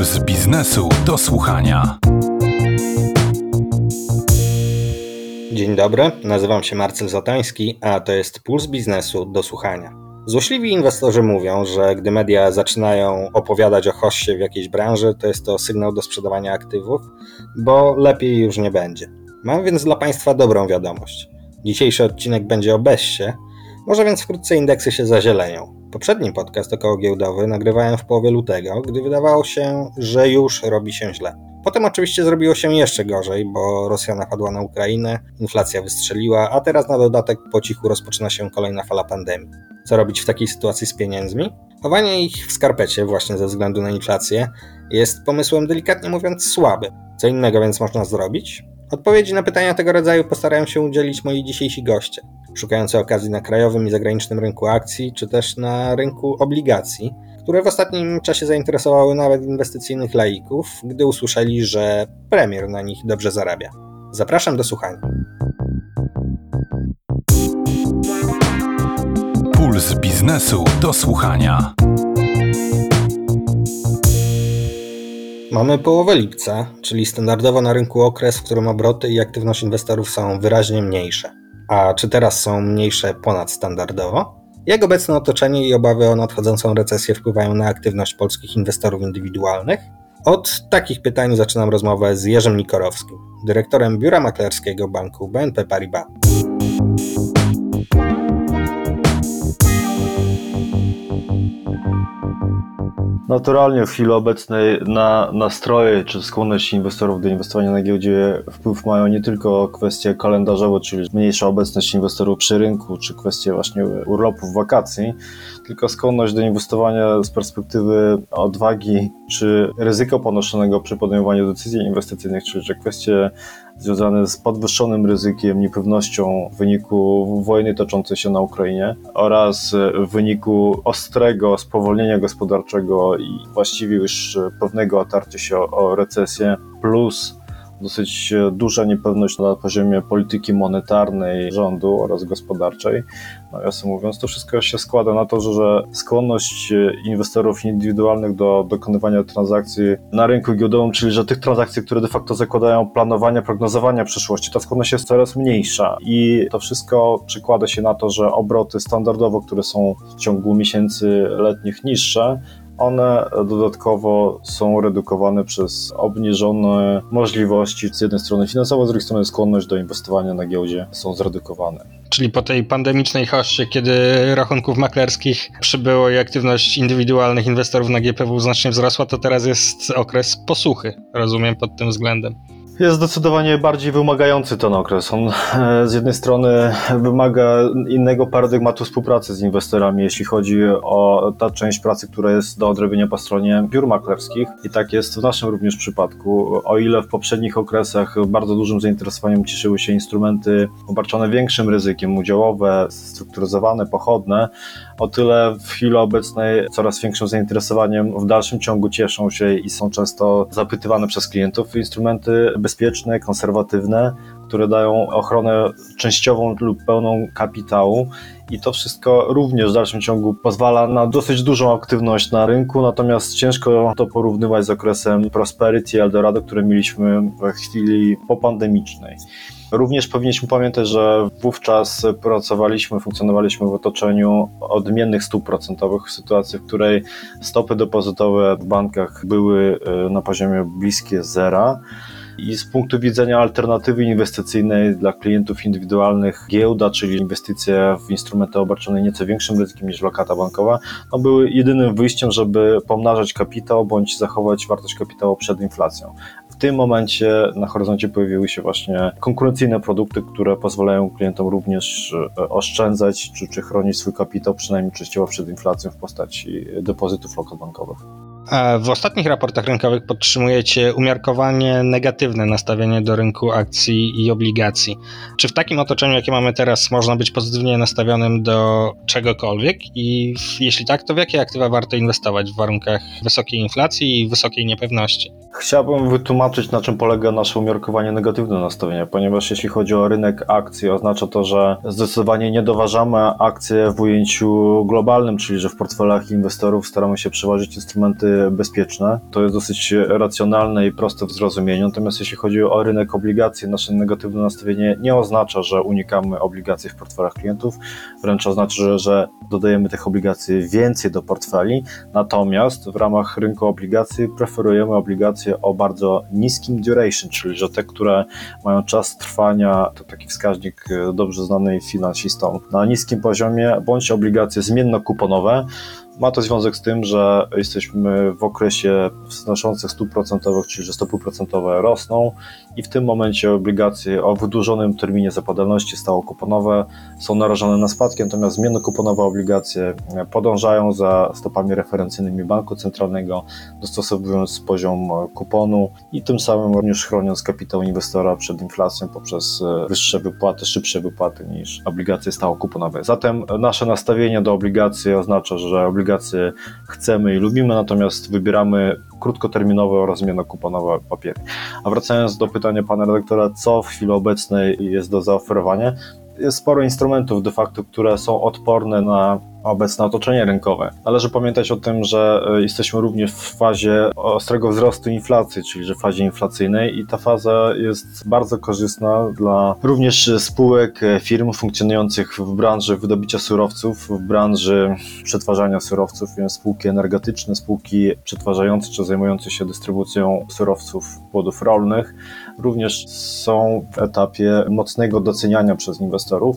Puls biznesu do słuchania. Dzień dobry, nazywam się Marcel Zatański, a to jest Puls biznesu do słuchania. Złośliwi inwestorzy mówią, że gdy media zaczynają opowiadać o hoście w jakiejś branży, to jest to sygnał do sprzedawania aktywów, bo lepiej już nie będzie. Mam więc dla Państwa dobrą wiadomość. Dzisiejszy odcinek będzie o Bessie, może więc wkrótce indeksy się zazielenią. Poprzedni podcast około giełdowy nagrywałem w połowie lutego, gdy wydawało się, że już robi się źle. Potem oczywiście zrobiło się jeszcze gorzej, bo Rosja napadła na Ukrainę, inflacja wystrzeliła, a teraz na dodatek po cichu rozpoczyna się kolejna fala pandemii. Co robić w takiej sytuacji z pieniędzmi? Chowanie ich w skarpecie właśnie ze względu na inflację jest pomysłem delikatnie mówiąc słaby. Co innego więc można zrobić? Odpowiedzi na pytania tego rodzaju postarają się udzielić moi dzisiejsi goście, szukający okazji na krajowym i zagranicznym rynku akcji, czy też na rynku obligacji, które w ostatnim czasie zainteresowały nawet inwestycyjnych laików, gdy usłyszeli, że premier na nich dobrze zarabia. Zapraszam do słuchania. Puls biznesu do słuchania. Mamy połowę lipca, czyli standardowo na rynku okres, w którym obroty i aktywność inwestorów są wyraźnie mniejsze. A czy teraz są mniejsze ponadstandardowo? Jak obecne otoczenie i obawy o nadchodzącą recesję wpływają na aktywność polskich inwestorów indywidualnych? Od takich pytań zaczynam rozmowę z Jerzym Nikorowskim, dyrektorem biura maklerskiego banku BNP Paribas. Naturalnie w chwili obecnej na nastroje czy skłonność inwestorów do inwestowania na giełdzie wpływ mają nie tylko kwestie kalendarzowe, czyli mniejsza obecność inwestorów przy rynku, czy kwestie właśnie urlopów, wakacji, tylko skłonność do inwestowania z perspektywy odwagi czy ryzyka ponoszonego przy podejmowaniu decyzji inwestycyjnych, czyli że kwestie związane z podwyższonym ryzykiem, niepewnością w wyniku wojny toczącej się na Ukrainie oraz w wyniku ostrego spowolnienia gospodarczego i właściwie już pewnego otarcia się o, o recesję, plus dosyć duża niepewność na poziomie polityki monetarnej rządu oraz gospodarczej. Nawiasem mówiąc, to wszystko się składa na to, że skłonność inwestorów indywidualnych do dokonywania transakcji na rynku giełdowym, czyli że tych transakcji, które de facto zakładają planowanie, prognozowania przyszłości, ta skłonność jest coraz mniejsza. I to wszystko przekłada się na to, że obroty standardowo, które są w ciągu miesięcy letnich niższe, one dodatkowo są redukowane przez obniżone możliwości z jednej strony finansowe, z drugiej strony skłonność do inwestowania na giełdzie są zredukowane. Czyli po tej pandemicznej hoście, kiedy rachunków maklerskich przybyło i aktywność indywidualnych inwestorów na GPW znacznie wzrosła, to teraz jest okres posłuchy, rozumiem pod tym względem. Jest zdecydowanie bardziej wymagający ten okres. On e, z jednej strony wymaga innego paradygmatu współpracy z inwestorami, jeśli chodzi o ta część pracy, która jest do odrobienia po stronie biur maklerskich. I tak jest w naszym również przypadku. O ile w poprzednich okresach bardzo dużym zainteresowaniem cieszyły się instrumenty obarczone większym ryzykiem, udziałowe, strukturyzowane, pochodne, o tyle w chwili obecnej coraz większym zainteresowaniem w dalszym ciągu cieszą się i są często zapytywane przez klientów instrumenty bezpieczne, konserwatywne, które dają ochronę częściową lub pełną kapitału. I to wszystko również w dalszym ciągu pozwala na dosyć dużą aktywność na rynku, natomiast ciężko to porównywać z okresem Prosperity Eldorado, które mieliśmy w chwili popandemicznej. Również powinniśmy pamiętać, że wówczas pracowaliśmy, funkcjonowaliśmy w otoczeniu odmiennych stóp procentowych, w sytuacji, w której stopy depozytowe w bankach były e, na poziomie bliskie zera. I z punktu widzenia alternatywy inwestycyjnej dla klientów indywidualnych, giełda, czyli inwestycje w instrumenty obarczone nieco większym ryzykiem niż lokata bankowa, no były jedynym wyjściem, żeby pomnażać kapitał bądź zachować wartość kapitału przed inflacją. Tym momencie na horyzoncie pojawiły się właśnie konkurencyjne produkty, które pozwalają klientom również e, oszczędzać czy, czy chronić swój kapitał przynajmniej częściowo przed inflacją w postaci depozytów lokat bankowych. W ostatnich raportach rynkowych podtrzymujecie umiarkowanie negatywne nastawienie do rynku akcji i obligacji. Czy w takim otoczeniu, jakie mamy teraz, można być pozytywnie nastawionym do czegokolwiek? I jeśli tak, to w jakie aktywa warto inwestować w warunkach wysokiej inflacji i wysokiej niepewności? Chciałbym wytłumaczyć, na czym polega nasze umiarkowanie negatywne nastawienie, ponieważ jeśli chodzi o rynek akcji, oznacza to, że zdecydowanie nie doważamy akcje w ujęciu globalnym, czyli że w portfelach inwestorów staramy się przeważyć instrumenty bezpieczne. To jest dosyć racjonalne i proste w zrozumieniu. Natomiast jeśli chodzi o rynek obligacji, nasze negatywne nastawienie nie oznacza, że unikamy obligacji w portfelach klientów, wręcz oznacza, że dodajemy tych obligacji więcej do portfeli. Natomiast w ramach rynku obligacji preferujemy obligacje o bardzo niskim duration, czyli że te, które mają czas trwania, to taki wskaźnik e, dobrze znany finansistom, na niskim poziomie, bądź obligacje zmiennokuponowe, ma to związek z tym, że jesteśmy w okresie wznoszących stóp procentowych, czyli że stopy procentowe rosną i w tym momencie obligacje o wydłużonym terminie zapadalności stałokuponowe są narażone na spadki, natomiast zmiennokuponowe obligacje podążają za stopami referencyjnymi banku centralnego, dostosowując poziom kuponu i tym samym również chroniąc kapitał inwestora przed inflacją poprzez wyższe wypłaty, szybsze wypłaty niż obligacje stałokuponowe. Zatem nasze nastawienie do obligacji oznacza, że obligacje chcemy i lubimy, natomiast wybieramy krótkoterminowe oraz zmiennokuponowe papiery. A wracając do pytania pana redaktora, co w chwili obecnej jest do zaoferowania? Jest sporo instrumentów de facto, które są odporne na obecne otoczenie rynkowe. Należy pamiętać o tym, że e, jesteśmy również w fazie ostrego wzrostu inflacji, czyli że fazie inflacyjnej i ta faza jest bardzo korzystna dla również spółek, e, firm funkcjonujących w branży wydobycia surowców, w branży przetwarzania surowców, więc spółki energetyczne, spółki przetwarzające czy zajmujące się dystrybucją surowców płodów rolnych również są w etapie mocnego doceniania przez inwestorów.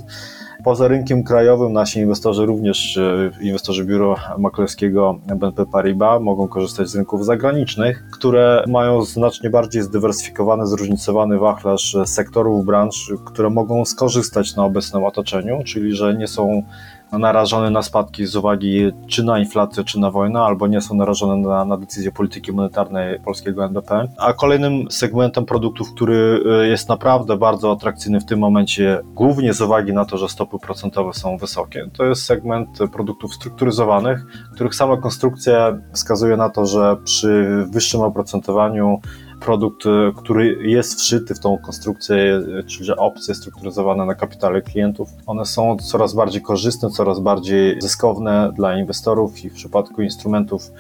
Poza rynkiem krajowym nasi inwestorzy, również e, inwestorzy biura maklerskiego BNP Paribas mogą korzystać z rynków zagranicznych, które mają znacznie bardziej zdywersyfikowany, zróżnicowany wachlarz sektorów, branż, które mogą skorzystać na obecnym otoczeniu, czyli że nie są narażone na spadki z uwagi czy na inflację, czy na wojnę, albo nie są narażone na, na decyzje polityki monetarnej polskiego NBP. A kolejnym segmentem produktów, który y, jest naprawdę bardzo atrakcyjny w tym momencie, głównie z uwagi na to, że stopy procentowe są wysokie, to jest segment produktów strukturyzowanych, których sama konstrukcja wskazuje na to, że przy wyższym oprocentowaniu produkt, e, który jest wszyty w tą konstrukcję, czyli że opcje strukturyzowane na kapitale klientów, one są coraz bardziej korzystne, coraz bardziej zyskowne dla inwestorów i w przypadku instrumentów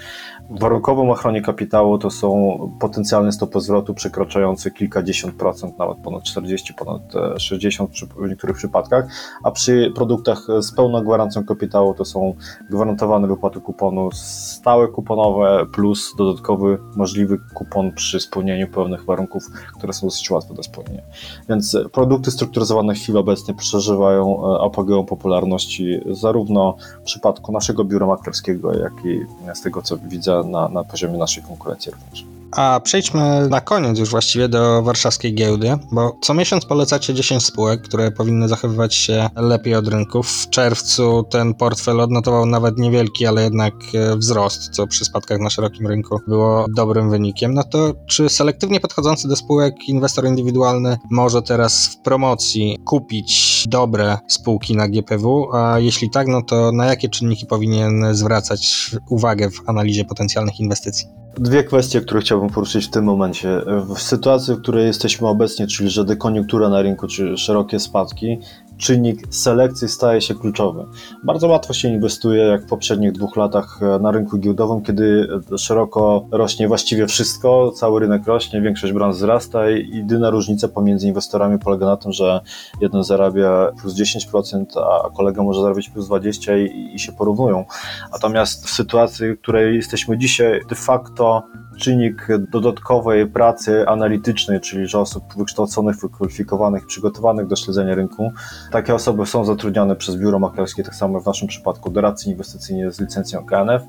warunkową ochronie kapitału to są potencjalne stopy zwrotu przekraczające kilkadziesiąt procent, nawet ponad 40, ponad 60 w niektórych przypadkach, a przy produktach z pełną gwarancją kapitału to są gwarantowane wypłaty kuponu, stałe kuponowe plus dodatkowy możliwy kupon przy spełnieniu pewnych warunków, które są dosyć łatwe do spełnienia. Więc produkty strukturyzowane w chwili obecnej przeżywają e, apogeum popularności zarówno w przypadku naszego biura maklerskiego, jak i z tego co widzę na, na poziomie naszej konkurencji również. A przejdźmy na koniec już właściwie do warszawskiej giełdy, bo co miesiąc polecacie 10 spółek, które powinny zachowywać się lepiej od rynków. W czerwcu ten portfel odnotował nawet niewielki, ale jednak e, wzrost, co przy spadkach na szerokim rynku było dobrym wynikiem. No to czy selektywnie podchodzący do spółek inwestor indywidualny może teraz w promocji kupić dobre spółki na GPW? A jeśli tak, no to na jakie czynniki powinien zwracać uwagę w analizie potencjalnych inwestycji? Dwie kwestie, które chciałbym poruszyć w tym momencie. W sytuacji, w której jesteśmy obecnie, czyli że dekoniunktura na rynku, czy szerokie spadki, czynnik selekcji staje się kluczowy. Bardzo łatwo się inwestuje, jak w poprzednich dwóch latach e, na rynku giełdowym, kiedy szeroko rośnie właściwie wszystko, cały rynek rośnie, większość branż wzrasta i jedyna różnica pomiędzy inwestorami polega na tym, że jeden zarabia plus 10%, a kolega może zarabiać plus 20% i, i się porównują. Natomiast w sytuacji, w której jesteśmy dzisiaj, de facto czynnik dodatkowej pracy analitycznej, czyli że osób wykształconych, wykwalifikowanych, przygotowanych do śledzenia rynku. Takie osoby są zatrudniane przez biuro maklerskie, tak samo w naszym przypadku doradcy inwestycyjni z licencją KNF.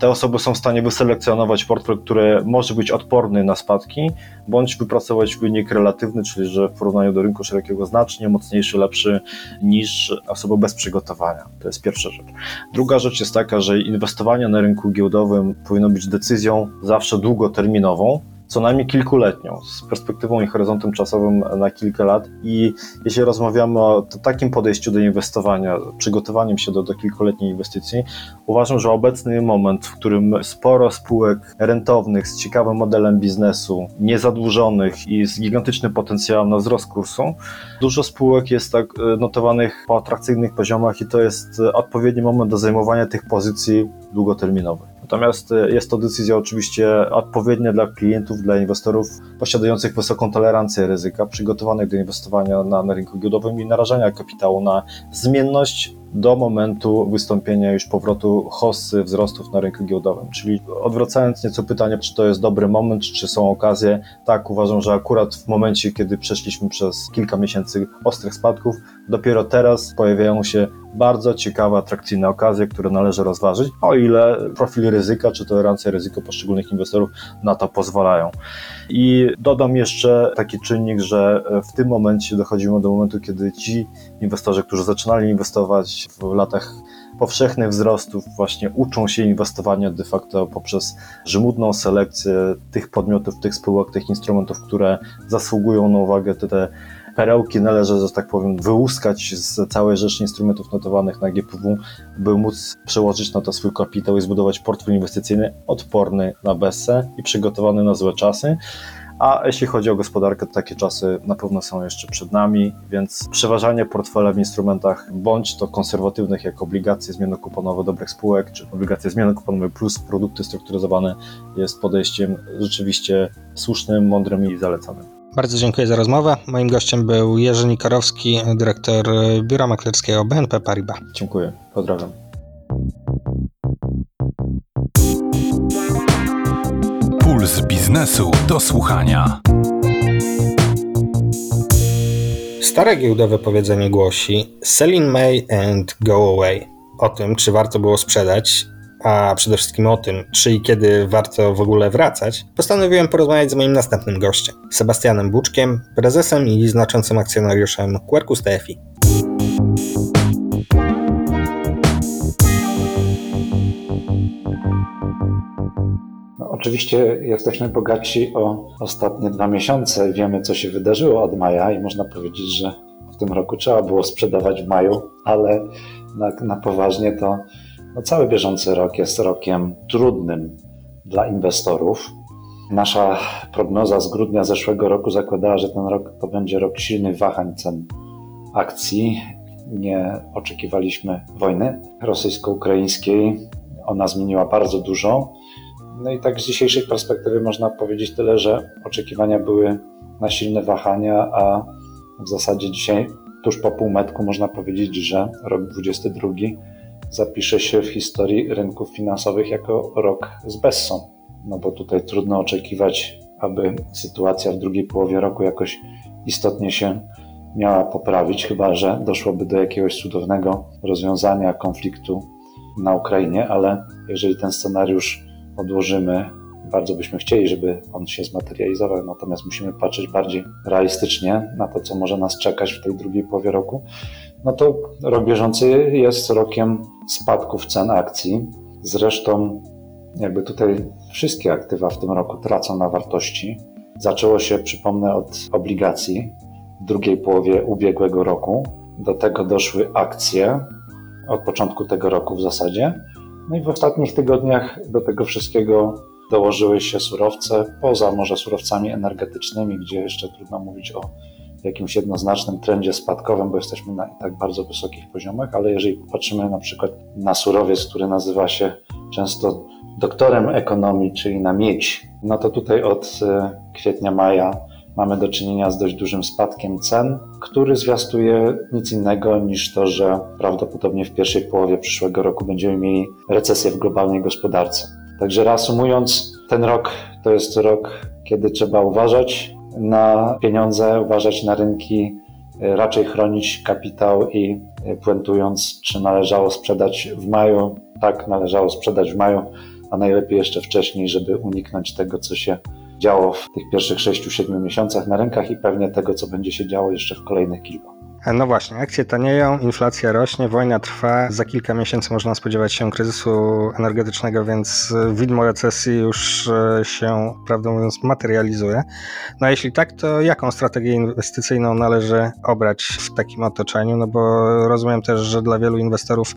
Te osoby są w stanie wyselekcjonować portfel, który może być odporny na spadki, bądź wypracować wynik relatywny, czyli że w porównaniu do rynku szerokiego znacznie mocniejszy, lepszy niż osoba bez przygotowania. To jest pierwsza rzecz. Druga rzecz jest taka, że inwestowanie na rynku giełdowym powinno być decyzją zawsze długoterminową, co najmniej kilkuletnią, z perspektywą i horyzontem czasowym na kilka lat. I jeśli rozmawiamy o takim podejściu do inwestowania, przygotowaniem się do, do kilkuletniej inwestycji, uważam, że obecny moment, w którym sporo spółek rentownych z ciekawym modelem biznesu, niezadłużonych i z gigantycznym potencjałem na wzrost kursu, dużo spółek jest tak e, notowanych po atrakcyjnych poziomach i to jest odpowiedni moment do zajmowania tych pozycji długoterminowych. Natomiast e, jest to decyzja oczywiście odpowiednia dla klientów, dla inwestorów posiadających wysoką tolerancję ryzyka, przygotowanych do inwestowania na, na rynku giełdowym i narażania kapitału na zmienność do momentu wystąpienia już powrotu hossy wzrostów na rynku giełdowym. Czyli odwracając nieco pytanie, czy to jest dobry moment, czy są okazje, tak uważam, że akurat w momencie, kiedy przeszliśmy przez kilka miesięcy ostrych spadków, dopiero teraz pojawiają się bardzo ciekawe, atrakcyjne okazje, które należy rozważyć, o ile profil ryzyka czy tolerancja ryzyka poszczególnych inwestorów na to pozwalają. I dodam jeszcze taki czynnik, że w tym momencie dochodzimy do momentu, kiedy ci inwestorzy, którzy zaczynali inwestować w latach powszechnych wzrostów, właśnie uczą się inwestowania de facto poprzez żmudną selekcję tych podmiotów, tych spółek, tych instrumentów, które zasługują na uwagę, te, te perełki należy, że tak powiem, wyłuskać z całej rzeszy instrumentów notowanych na GPW, by móc przełożyć na to swój kapitał i zbudować portfel inwestycyjny odporny na BSE i przygotowany na złe czasy. A jeśli chodzi o gospodarkę, to takie czasy na pewno są jeszcze przed nami, więc przeważanie portfela w instrumentach bądź to konserwatywnych, jak obligacje zmiennokuponowe dobrych spółek, czy obligacje zmiennokuponowe plus produkty strukturyzowane jest podejściem rzeczywiście słusznym, mądrym i zalecanym. Bardzo dziękuję za rozmowę. Moim gościem był Jerzy Nikarowski, dyrektor Biura Maklerskiego BNP Paribas. Dziękuję, pozdrawiam. Puls biznesu do słuchania. Stare giełdowe powiedzenie głosi Sell in May and go away. O tym, czy warto było sprzedać, a przede wszystkim o tym, czy i kiedy warto w ogóle wracać, postanowiłem porozmawiać z moim następnym gościem, Sebastianem Buczkiem, prezesem i znaczącym akcjonariuszem Quercus TFI. No, oczywiście jesteśmy bogaci o ostatnie dwa miesiące. Wiemy, co się wydarzyło od maja, i można powiedzieć, że w tym roku trzeba było sprzedawać w maju, ale na, na poważnie to no, cały bieżący rok jest rokiem trudnym dla inwestorów. Nasza prognoza z grudnia zeszłego roku zakładała, że ten rok to będzie rok silnych wahań cen akcji. Nie oczekiwaliśmy wojny rosyjsko-ukraińskiej. Ona zmieniła bardzo dużo. No i tak z dzisiejszej perspektywy można powiedzieć tyle, że oczekiwania były na silne wahania, a w zasadzie dzisiaj, tuż po półmetku, można powiedzieć, że rok 22 zapisze się w historii rynków finansowych jako rok z Bessą. No bo tutaj trudno oczekiwać, aby sytuacja w drugiej połowie roku jakoś istotnie się miała poprawić, chyba że doszłoby do jakiegoś cudownego rozwiązania konfliktu na Ukrainie, ale jeżeli ten scenariusz odłożymy, bardzo byśmy chcieli, żeby on się zmaterializował, natomiast musimy patrzeć bardziej realistycznie na to, co może nas czekać w tej drugiej połowie roku, no to rok bieżący jest rokiem spadków cen akcji. Zresztą jakby tutaj wszystkie aktywa w tym roku tracą na wartości. Zaczęło się, przypomnę, od obligacji w drugiej połowie ubiegłego roku. Do tego doszły akcje od początku tego roku w zasadzie. No i w ostatnich tygodniach do tego wszystkiego dołożyły się surowce, poza może surowcami energetycznymi, gdzie jeszcze trudno mówić o jakimś jednoznacznym trendzie spadkowym, bo jesteśmy na i tak bardzo wysokich poziomach, ale jeżeli popatrzymy na przykład na surowiec, który nazywa się często doktorem ekonomii, czyli na miedź, no to tutaj od e, kwietnia, maja mamy do czynienia z dość dużym spadkiem cen, który zwiastuje nic innego niż to, że prawdopodobnie w pierwszej połowie przyszłego roku będziemy mieli recesję w globalnej gospodarce. Także reasumując, ten rok to jest rok, kiedy trzeba uważać na pieniądze, uważać na rynki, raczej chronić kapitał i puentując, czy należało sprzedać w maju, tak, należało sprzedać w maju, a najlepiej jeszcze wcześniej, żeby uniknąć tego, co się działo w tych pierwszych 6-7 miesiącach na rynkach i pewnie tego, co będzie się działo jeszcze w kolejnych kilku. No właśnie, akcje tanieją, inflacja rośnie, wojna trwa. Za kilka miesięcy można spodziewać się kryzysu energetycznego, więc widmo recesji już e, się, prawdę mówiąc, materializuje. No a jeśli tak, to jaką strategię inwestycyjną należy obrać w takim otoczeniu? No bo rozumiem też, że dla wielu inwestorów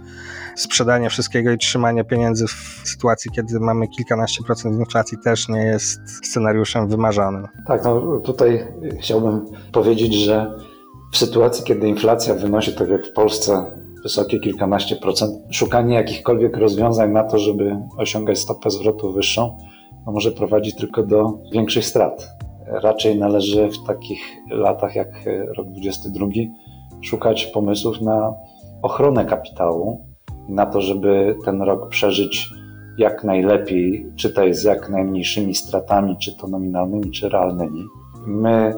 sprzedanie wszystkiego i trzymanie pieniędzy w sytuacji, kiedy mamy kilkanaście procent inflacji też nie jest scenariuszem wymarzonym. Tak, no tutaj chciałbym powiedzieć, że w sytuacji, kiedy inflacja wynosi, tak jak w Polsce, wysokie, kilkanaście procent. Szukanie jakichkolwiek rozwiązań na to, żeby osiągać stopę zwrotu wyższą, no może prowadzić tylko do większych strat. Raczej należy w takich latach jak rok 22 szukać pomysłów na ochronę kapitału, na to, żeby ten rok przeżyć jak najlepiej, czytaj z jak najmniejszymi stratami, czy to nominalnymi, czy realnymi. My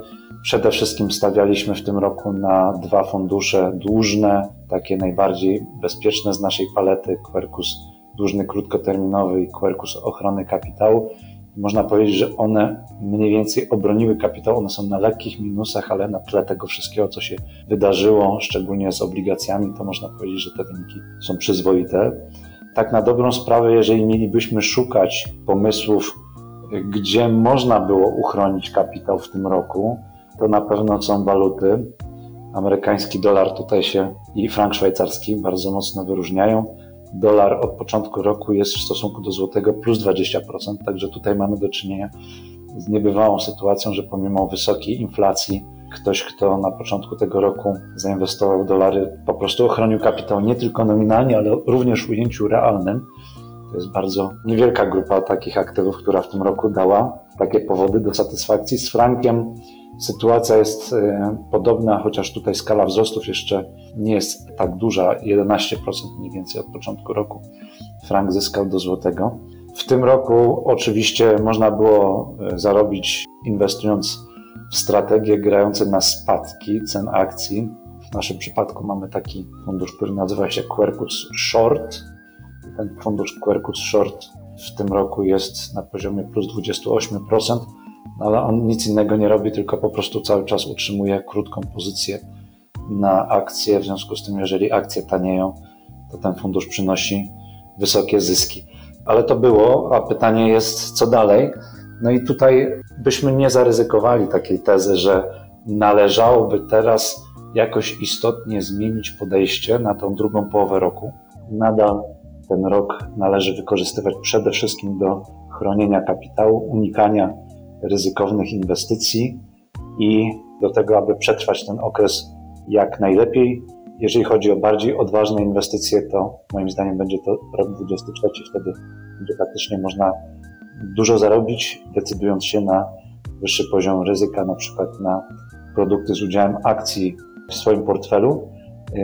przede wszystkim stawialiśmy w tym roku na dwa fundusze dłużne, takie najbardziej bezpieczne z naszej palety, Quercus dłużny krótkoterminowy i Quercus ochrony kapitału. Można powiedzieć, że one mniej więcej obroniły kapitał, one są na lekkich minusach, ale na tle tego wszystkiego, co się wydarzyło, szczególnie z obligacjami, to można powiedzieć, że te wyniki są przyzwoite. Tak na dobrą sprawę, jeżeli mielibyśmy szukać pomysłów, gdzie można było uchronić kapitał w tym roku, to na pewno są waluty. Amerykański dolar tutaj się i frank szwajcarski bardzo mocno wyróżniają. Dolar od początku roku jest w stosunku do złotego plus 20%, także tutaj mamy do czynienia z niebywałą sytuacją, że pomimo wysokiej inflacji ktoś, kto na początku tego roku zainwestował w dolary, po prostu ochronił kapitał nie tylko nominalnie, ale również w ujęciu realnym. To jest bardzo niewielka grupa takich aktywów, która w tym roku dała takie powody do satysfakcji. Z frankiem sytuacja jest e, podobna, chociaż tutaj skala wzrostów jeszcze nie jest tak duża, 11% mniej więcej od początku roku frank zyskał do złotego. W tym roku oczywiście można było e, zarobić inwestując w strategie grające na spadki cen akcji. W naszym przypadku mamy taki fundusz, który nazywa się Quercus Short. Ten fundusz Quercus Short w tym roku jest na poziomie plus 28%, no ale on nic innego nie robi, tylko po prostu cały czas utrzymuje krótką pozycję na akcje. W związku z tym, jeżeli akcje tanieją, to ten fundusz przynosi wysokie zyski. Ale to było, a pytanie jest, co dalej? No i tutaj byśmy nie zaryzykowali takiej tezy, że należałoby teraz jakoś istotnie zmienić podejście na tą drugą połowę roku. Nadal ten rok należy wykorzystywać przede wszystkim do chronienia kapitału, unikania ryzykownych inwestycji i do tego, aby przetrwać ten okres jak najlepiej. Jeżeli chodzi o bardziej odważne inwestycje, to moim zdaniem będzie to rok 2023, wtedy będzie faktycznie można dużo zarobić, decydując się na wyższy poziom ryzyka, na przykład na produkty z udziałem akcji w swoim portfelu.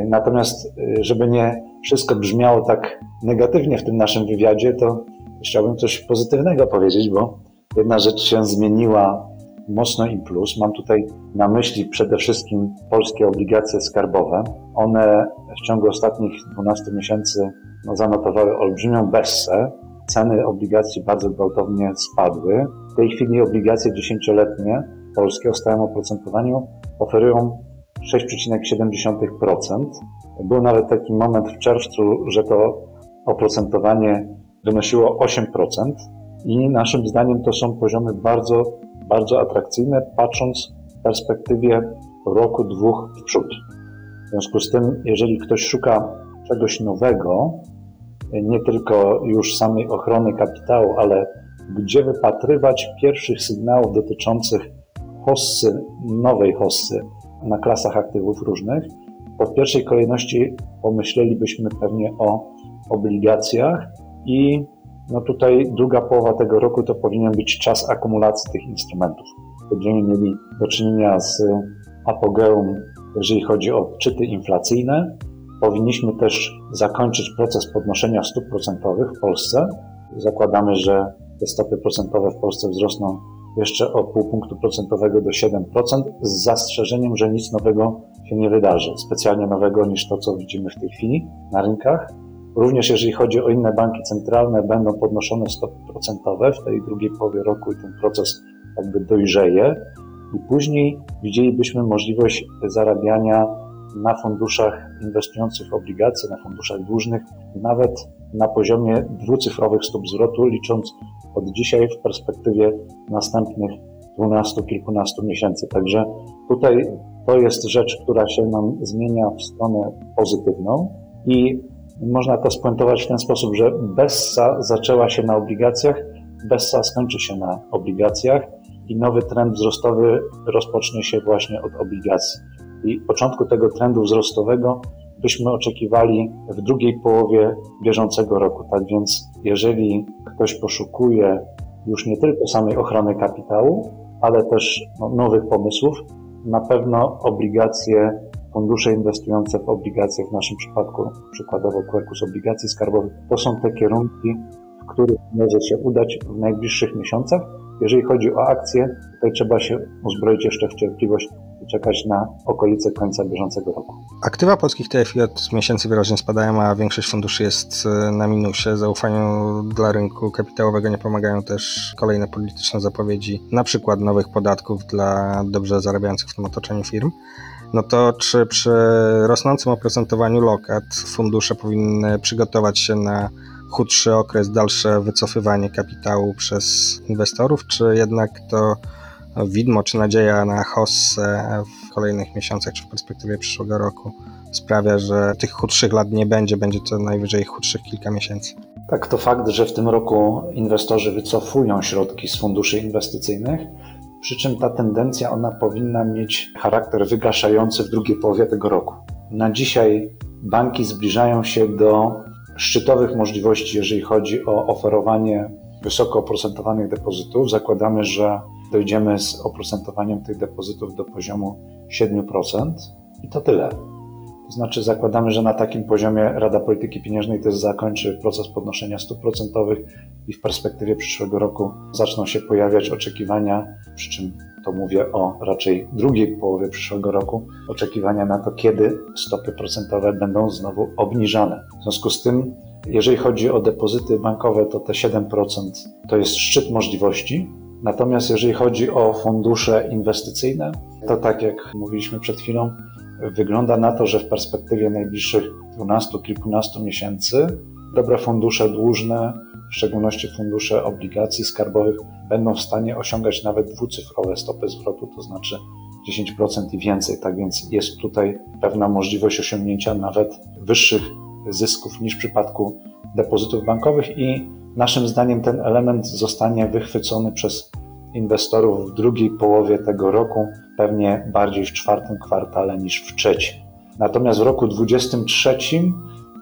Natomiast, żeby nie wszystko brzmiało tak negatywnie w tym naszym wywiadzie, to chciałbym coś pozytywnego powiedzieć, bo jedna rzecz się zmieniła mocno i plus. Mam tutaj na myśli przede wszystkim polskie obligacje skarbowe. One w ciągu ostatnich 12 miesięcy no, zanotowały olbrzymią bessę ceny obligacji bardzo gwałtownie spadły. W tej chwili obligacje dziesięcioletnie polskie o stałym oprocentowaniu oferują 6,7%. Był nawet taki moment w czerwcu, że to oprocentowanie wynosiło 8% i naszym zdaniem to są poziomy bardzo, bardzo atrakcyjne, patrząc w perspektywie roku, dwóch w przód. W związku z tym, jeżeli ktoś szuka czegoś nowego, nie tylko już samej ochrony kapitału, ale gdzie wypatrywać pierwszych sygnałów dotyczących hossy, nowej hossy na klasach aktywów różnych, w pierwszej kolejności pomyślelibyśmy pewnie o obligacjach i no tutaj druga połowa tego roku to powinien być czas akumulacji tych instrumentów. Będziemy mieli do czynienia z apogeum, jeżeli chodzi o odczyty inflacyjne, Powinniśmy też zakończyć proces podnoszenia stóp procentowych w Polsce. Zakładamy, że te stopy procentowe w Polsce wzrosną jeszcze o pół punktu procentowego do 7%, z zastrzeżeniem, że nic nowego się nie wydarzy, specjalnie nowego niż to, co widzimy w tej chwili na rynkach. Również jeżeli chodzi o inne banki centralne, będą podnoszone stopy procentowe w tej drugiej połowie roku i ten proces jakby dojrzeje. I później widzielibyśmy możliwość zarabiania na funduszach inwestujących obligacje, na funduszach dłużnych, nawet na poziomie dwucyfrowych stóp zwrotu, licząc od dzisiaj w perspektywie następnych dwunastu, kilkunastu miesięcy. Także tutaj to jest rzecz, która się nam zmienia w stronę pozytywną i można to spuentować w ten sposób, że Bessa zaczęła się na obligacjach, Bessa skończy się na obligacjach i nowy trend wzrostowy rozpocznie się właśnie od obligacji. I początku tego trendu wzrostowego byśmy oczekiwali w drugiej połowie bieżącego roku. Tak więc, jeżeli ktoś poszukuje już nie tylko samej ochrony kapitału, ale też no, nowych pomysłów, na pewno obligacje, fundusze inwestujące w obligacje, w naszym przypadku przykładowo Quercus obligacji skarbowych, to są te kierunki, w których może się udać w najbliższych miesiącach. Jeżeli chodzi o akcje, tutaj trzeba się uzbroić jeszcze w cierpliwość i czekać na okolice końca bieżącego roku. Aktywa polskich TFI od miesięcy wyraźnie spadają, a większość funduszy jest e, na minusie. Zaufaniu dla rynku kapitałowego nie pomagają też kolejne polityczne zapowiedzi, na przykład nowych podatków dla dobrze zarabiających w tym otoczeniu firm. No to czy przy rosnącym oprocentowaniu lokat fundusze powinny przygotować się na chudszy okres, dalsze wycofywanie kapitału przez inwestorów, czy jednak to widmo czy nadzieja na hossę w kolejnych miesiącach czy w perspektywie przyszłego roku sprawia, że tych chudszych lat nie będzie, będzie to najwyżej chudszych kilka miesięcy. Tak, to fakt, że w tym roku inwestorzy wycofują środki z funduszy inwestycyjnych, przy czym ta tendencja ona powinna mieć charakter wygaszający w drugiej połowie tego roku. Na dzisiaj banki zbliżają się do szczytowych możliwości, jeżeli chodzi o oferowanie wysoko oprocentowanych depozytów. Zakładamy, że dojdziemy z oprocentowaniem tych depozytów do poziomu 7% i to tyle. To znaczy zakładamy, że na takim poziomie Rada Polityki Pieniężnej też zakończy proces podnoszenia stóp procentowych i w perspektywie przyszłego roku zaczną się pojawiać oczekiwania, przy czym to mówię o raczej drugiej połowie przyszłego roku, oczekiwania na to, kiedy stopy procentowe będą znowu obniżane. W związku z tym, jeżeli chodzi o depozyty bankowe, to te 7% to jest szczyt możliwości, Natomiast jeżeli chodzi o fundusze inwestycyjne, to tak jak mówiliśmy przed chwilą, wygląda na to, że w perspektywie najbliższych 12 kilkunastu miesięcy dobre fundusze dłużne, w szczególności fundusze obligacji skarbowych, będą w stanie osiągać nawet dwucyfrowe stopy zwrotu, to znaczy 10% i więcej. Tak więc jest tutaj pewna możliwość osiągnięcia nawet wyższych zysków niż w przypadku depozytów bankowych i Naszym zdaniem ten element zostanie wychwycony przez inwestorów w drugiej połowie tego roku, pewnie bardziej w czwartym kwartale niż w trzecim. Natomiast w roku 2023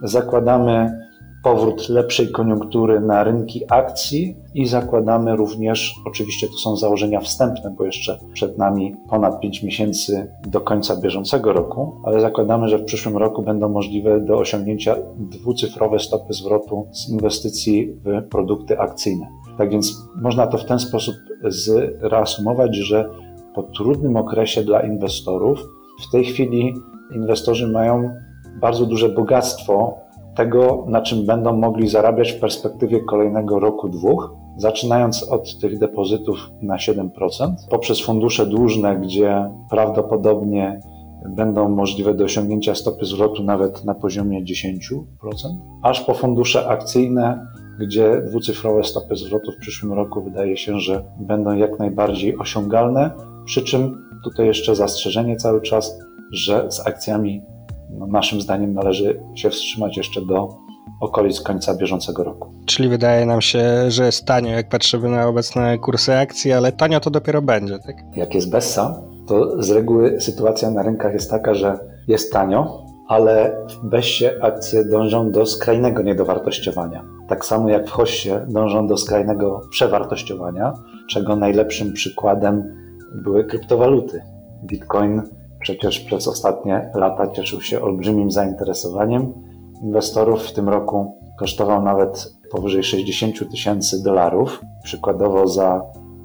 zakładamy powrót lepszej koniunktury na rynki akcji i zakładamy również, oczywiście to są założenia wstępne, bo jeszcze przed nami ponad 5 miesięcy do końca bieżącego roku, ale zakładamy, że w przyszłym roku będą możliwe do osiągnięcia dwucyfrowe stopy zwrotu z inwestycji w produkty akcyjne. Tak więc można to w ten sposób zreasumować, że po trudnym okresie dla inwestorów w tej chwili inwestorzy mają bardzo duże bogactwo tego, na czym będą mogli zarabiać w perspektywie kolejnego roku, dwóch, zaczynając od tych depozytów na 7%, poprzez fundusze dłużne, gdzie prawdopodobnie będą możliwe do osiągnięcia stopy zwrotu nawet na poziomie 10%, aż po fundusze akcyjne, gdzie dwucyfrowe stopy zwrotu w przyszłym roku wydaje się, że będą jak najbardziej osiągalne. Przy czym tutaj jeszcze zastrzeżenie cały czas, że z akcjami no, naszym zdaniem należy się wstrzymać jeszcze do okolic końca bieżącego roku. Czyli wydaje nam się, że jest tanio, jak patrzymy na obecne kursy akcji, ale tanio to dopiero będzie, tak? Jak jest Bessa, to z reguły sytuacja na rynkach jest taka, że jest tanio, ale w Bessie akcje dążą do skrajnego niedowartościowania. Tak samo jak w Hossie dążą do skrajnego przewartościowania, czego najlepszym przykładem były kryptowaluty. Bitcoin przecież przez ostatnie lata cieszył się olbrzymim zainteresowaniem inwestorów. W tym roku kosztował nawet powyżej 60 tysięcy dolarów. Przykładowo za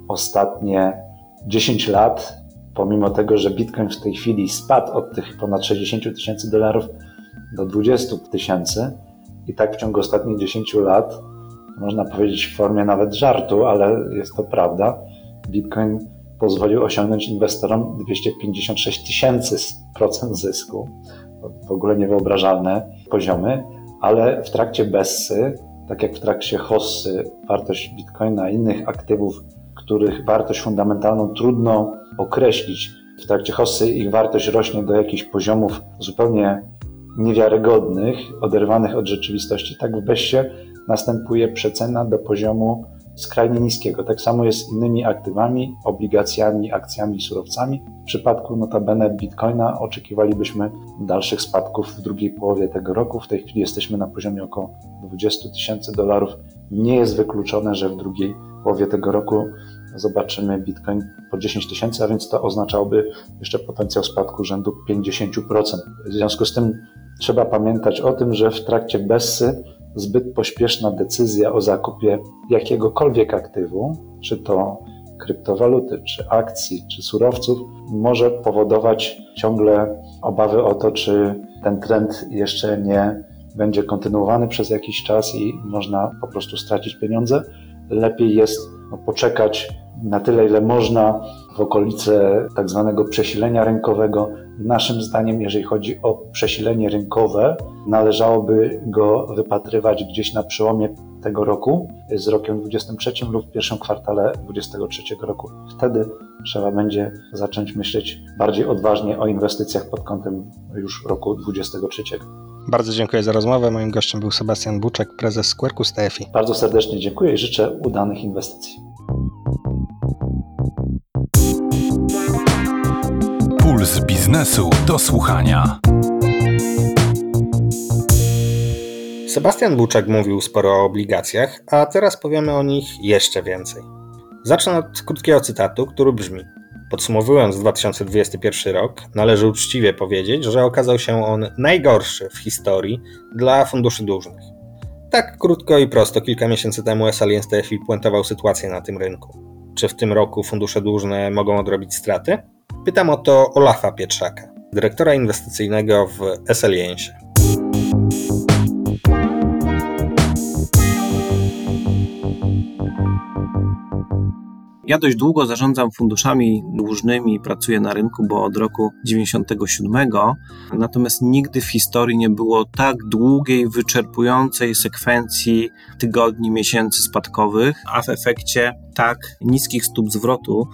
ostatnie 10 lat, pomimo tego, że Bitcoin w tej chwili spadł od tych ponad 60 tysięcy dolarów do 20 tysięcy, i tak w ciągu ostatnich 10 lat, można powiedzieć w formie nawet żartu, ale jest to prawda, Bitcoin pozwolił osiągnąć inwestorom 256 tysięcy procent zysku. W ogóle niewyobrażalne poziomy, ale w trakcie Bessy, tak jak w trakcie Hossy, wartość Bitcoina i innych aktywów, których wartość fundamentalną trudno określić, w trakcie Hossy ich wartość rośnie do jakichś poziomów zupełnie niewiarygodnych, oderwanych od rzeczywistości, tak w Bessie następuje przecena do poziomu skrajnie niskiego. Tak samo jest z innymi aktywami, obligacjami, akcjami, surowcami. W przypadku notabene Bitcoina oczekiwalibyśmy dalszych spadków w drugiej połowie tego roku. W tej chwili jesteśmy na poziomie około 20 tysięcy dolarów. Nie jest wykluczone, że w drugiej połowie tego roku zobaczymy Bitcoin po 10 tysięcy, a więc to oznaczałoby jeszcze potencjał spadku rzędu 50%. W związku z tym trzeba pamiętać o tym, że w trakcie Bessy zbyt pośpieszna decyzja o zakupie jakiegokolwiek aktywu, czy to kryptowaluty, czy akcji, czy surowców, może powodować ciągle obawy o to, czy ten trend jeszcze nie będzie kontynuowany przez jakiś czas i można po prostu stracić pieniądze. Lepiej jest no, poczekać na tyle, ile można w okolice tak zwanego przesilenia rynkowego. Naszym zdaniem, jeżeli chodzi o przesilenie rynkowe, należałoby go wypatrywać gdzieś na przełomie tego roku z rokiem 23 lub w pierwszym kwartale 23 roku. Wtedy trzeba będzie zacząć myśleć bardziej odważnie o inwestycjach pod kątem już roku 23. Bardzo dziękuję za rozmowę. Moim gościem był Sebastian Buczek, prezes Square'u z TFI. Bardzo serdecznie dziękuję i życzę udanych inwestycji. Puls biznesu do słuchania. Sebastian Buczek mówił sporo o obligacjach, a teraz powiemy o nich jeszcze więcej. Zacznę od krótkiego cytatu, który brzmi: Podsumowując 2021 rok, należy uczciwie powiedzieć, że okazał się on najgorszy w historii dla funduszy dłużnych. Tak krótko i prosto kilka miesięcy temu S-Alliance TFI puentował sytuację na tym rynku. Czy w tym roku fundusze dłużne mogą odrobić straty? Pytam o to Olafa Pietrzaka, dyrektora inwestycyjnego w S-Alliance. Ja dość długo zarządzam funduszami dłużnymi, pracuję na rynku, bo od roku 97, natomiast nigdy w historii nie było tak długiej, wyczerpującej sekwencji tygodni, miesięcy spadkowych, a w efekcie tak niskich stóp zwrotu,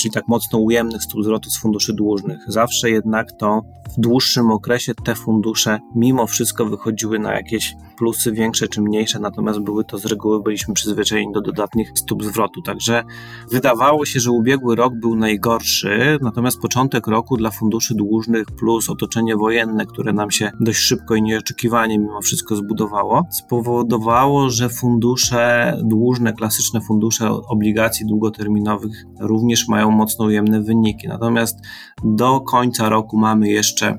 czyli tak mocno ujemnych stóp zwrotu z funduszy dłużnych. Zawsze jednak to w dłuższym okresie te fundusze mimo wszystko wychodziły na jakieś plusy większe czy mniejsze, natomiast były to z reguły, byliśmy przyzwyczajeni do dodatnich stóp zwrotu. Także wydawało się, że ubiegły rok był najgorszy, natomiast początek roku dla funduszy dłużnych plus otoczenie wojenne, które nam się dość szybko i nieoczekiwanie mimo wszystko zbudowało, spowodowało, że fundusze dłużne, klasyczne fundusze obligacji długoterminowych również mają mocno ujemne wyniki. Natomiast do końca roku mamy jeszcze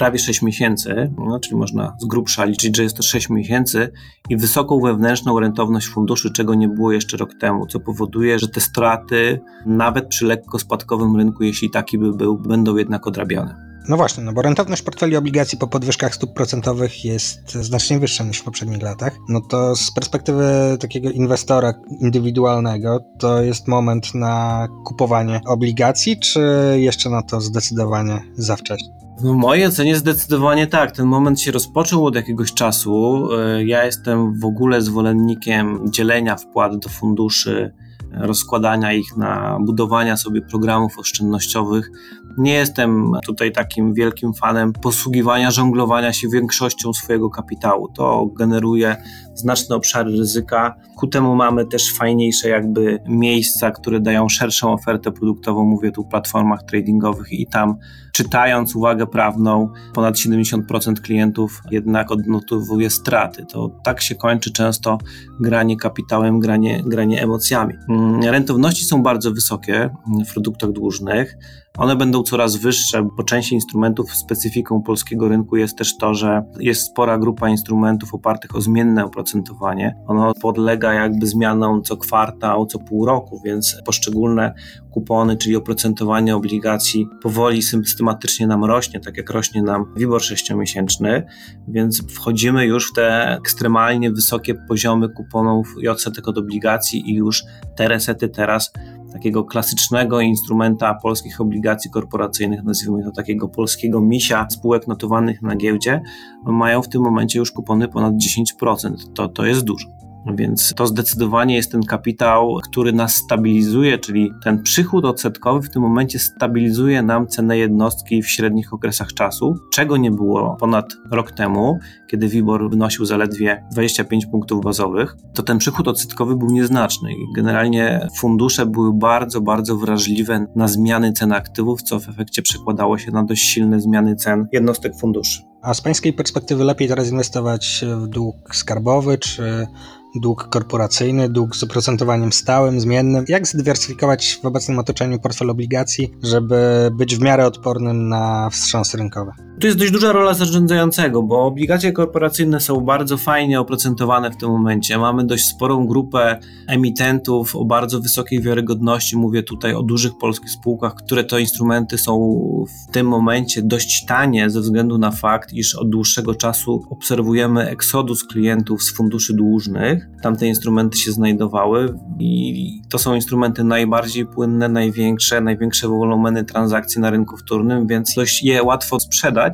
prawie 6 miesięcy, no, czyli można z grubsza liczyć, że jest to 6 miesięcy i wysoką wewnętrzną rentowność funduszy, czego nie było jeszcze rok temu, co powoduje, że te straty nawet przy lekko spadkowym rynku, jeśli taki by był, będą jednak odrabiane. No właśnie, no bo rentowność portfeli obligacji po podwyżkach stóp procentowych jest znacznie wyższa niż w poprzednich latach. No to z perspektywy takiego inwestora indywidualnego, to jest moment na kupowanie obligacji, czy jeszcze na to zdecydowanie za wcześnie? W mojej ocenie zdecydowanie tak. Ten moment się rozpoczął od jakiegoś czasu. E, ja jestem w ogóle zwolennikiem dzielenia wpłat do funduszy, rozkładania ich na budowania sobie programów oszczędnościowych. Nie jestem tutaj takim wielkim fanem posługiwania, żonglowania się większością swojego kapitału. To generuje znaczne obszary ryzyka. Ku temu mamy też fajniejsze jakby miejsca, które dają szerszą ofertę produktową, mówię tu o platformach tradingowych i tam czytając uwagę prawną, ponad 70% klientów jednak odnotowuje straty. To tak się kończy często granie kapitałem, granie, granie emocjami. Rentowności są bardzo wysokie w produktach dłużnych. One będą coraz wyższe, bo część instrumentów specyfiką polskiego rynku jest też to, że jest spora grupa instrumentów opartych o zmienne oprocentowanie. Ono podlega jakby zmianom co kwartał, co pół roku, więc poszczególne kupony, czyli oprocentowanie obligacji powoli systematycznie nam rośnie, tak jak rośnie nam WIBOR 6-miesięczny, więc wchodzimy już w te ekstremalnie wysokie poziomy kuponów i odsetek od obligacji i już te resety teraz takiego klasycznego instrumenta polskich obligacji korporacyjnych, nazwijmy to takiego polskiego misia spółek notowanych na giełdzie, mają w tym momencie już kupony ponad 10%. To, to jest dużo. Więc to zdecydowanie jest ten kapitał, który nas stabilizuje, czyli ten przychód odsetkowy w tym momencie stabilizuje nam cenę jednostki w średnich okresach czasu, czego nie było ponad rok temu, kiedy WIBOR wynosił zaledwie 25 punktów bazowych, to ten przychód odsetkowy był nieznaczny i generalnie fundusze były bardzo, bardzo wrażliwe na zmiany cen aktywów, co w efekcie przekładało się na dość silne zmiany cen jednostek funduszy. A z pańskiej perspektywy lepiej teraz inwestować w dług skarbowy czy dług korporacyjny, dług z oprocentowaniem stałym, zmiennym. Jak zdywersyfikować w obecnym otoczeniu portfel obligacji, żeby być w miarę odpornym na wstrząsy rynkowe? Tu jest dość duża rola zarządzającego, bo obligacje korporacyjne są bardzo fajnie oprocentowane w tym momencie. Mamy dość sporą grupę emitentów o bardzo wysokiej wiarygodności. Mówię tutaj o dużych polskich spółkach, które to instrumenty są w tym momencie dość tanie ze względu na fakt, iż od dłuższego czasu obserwujemy eksodus klientów z funduszy dłużnych. Tam te instrumenty się znajdowały i to są instrumenty najbardziej płynne, największe, największe wolumeny transakcji na rynku wtórnym, więc dość je łatwo sprzedać.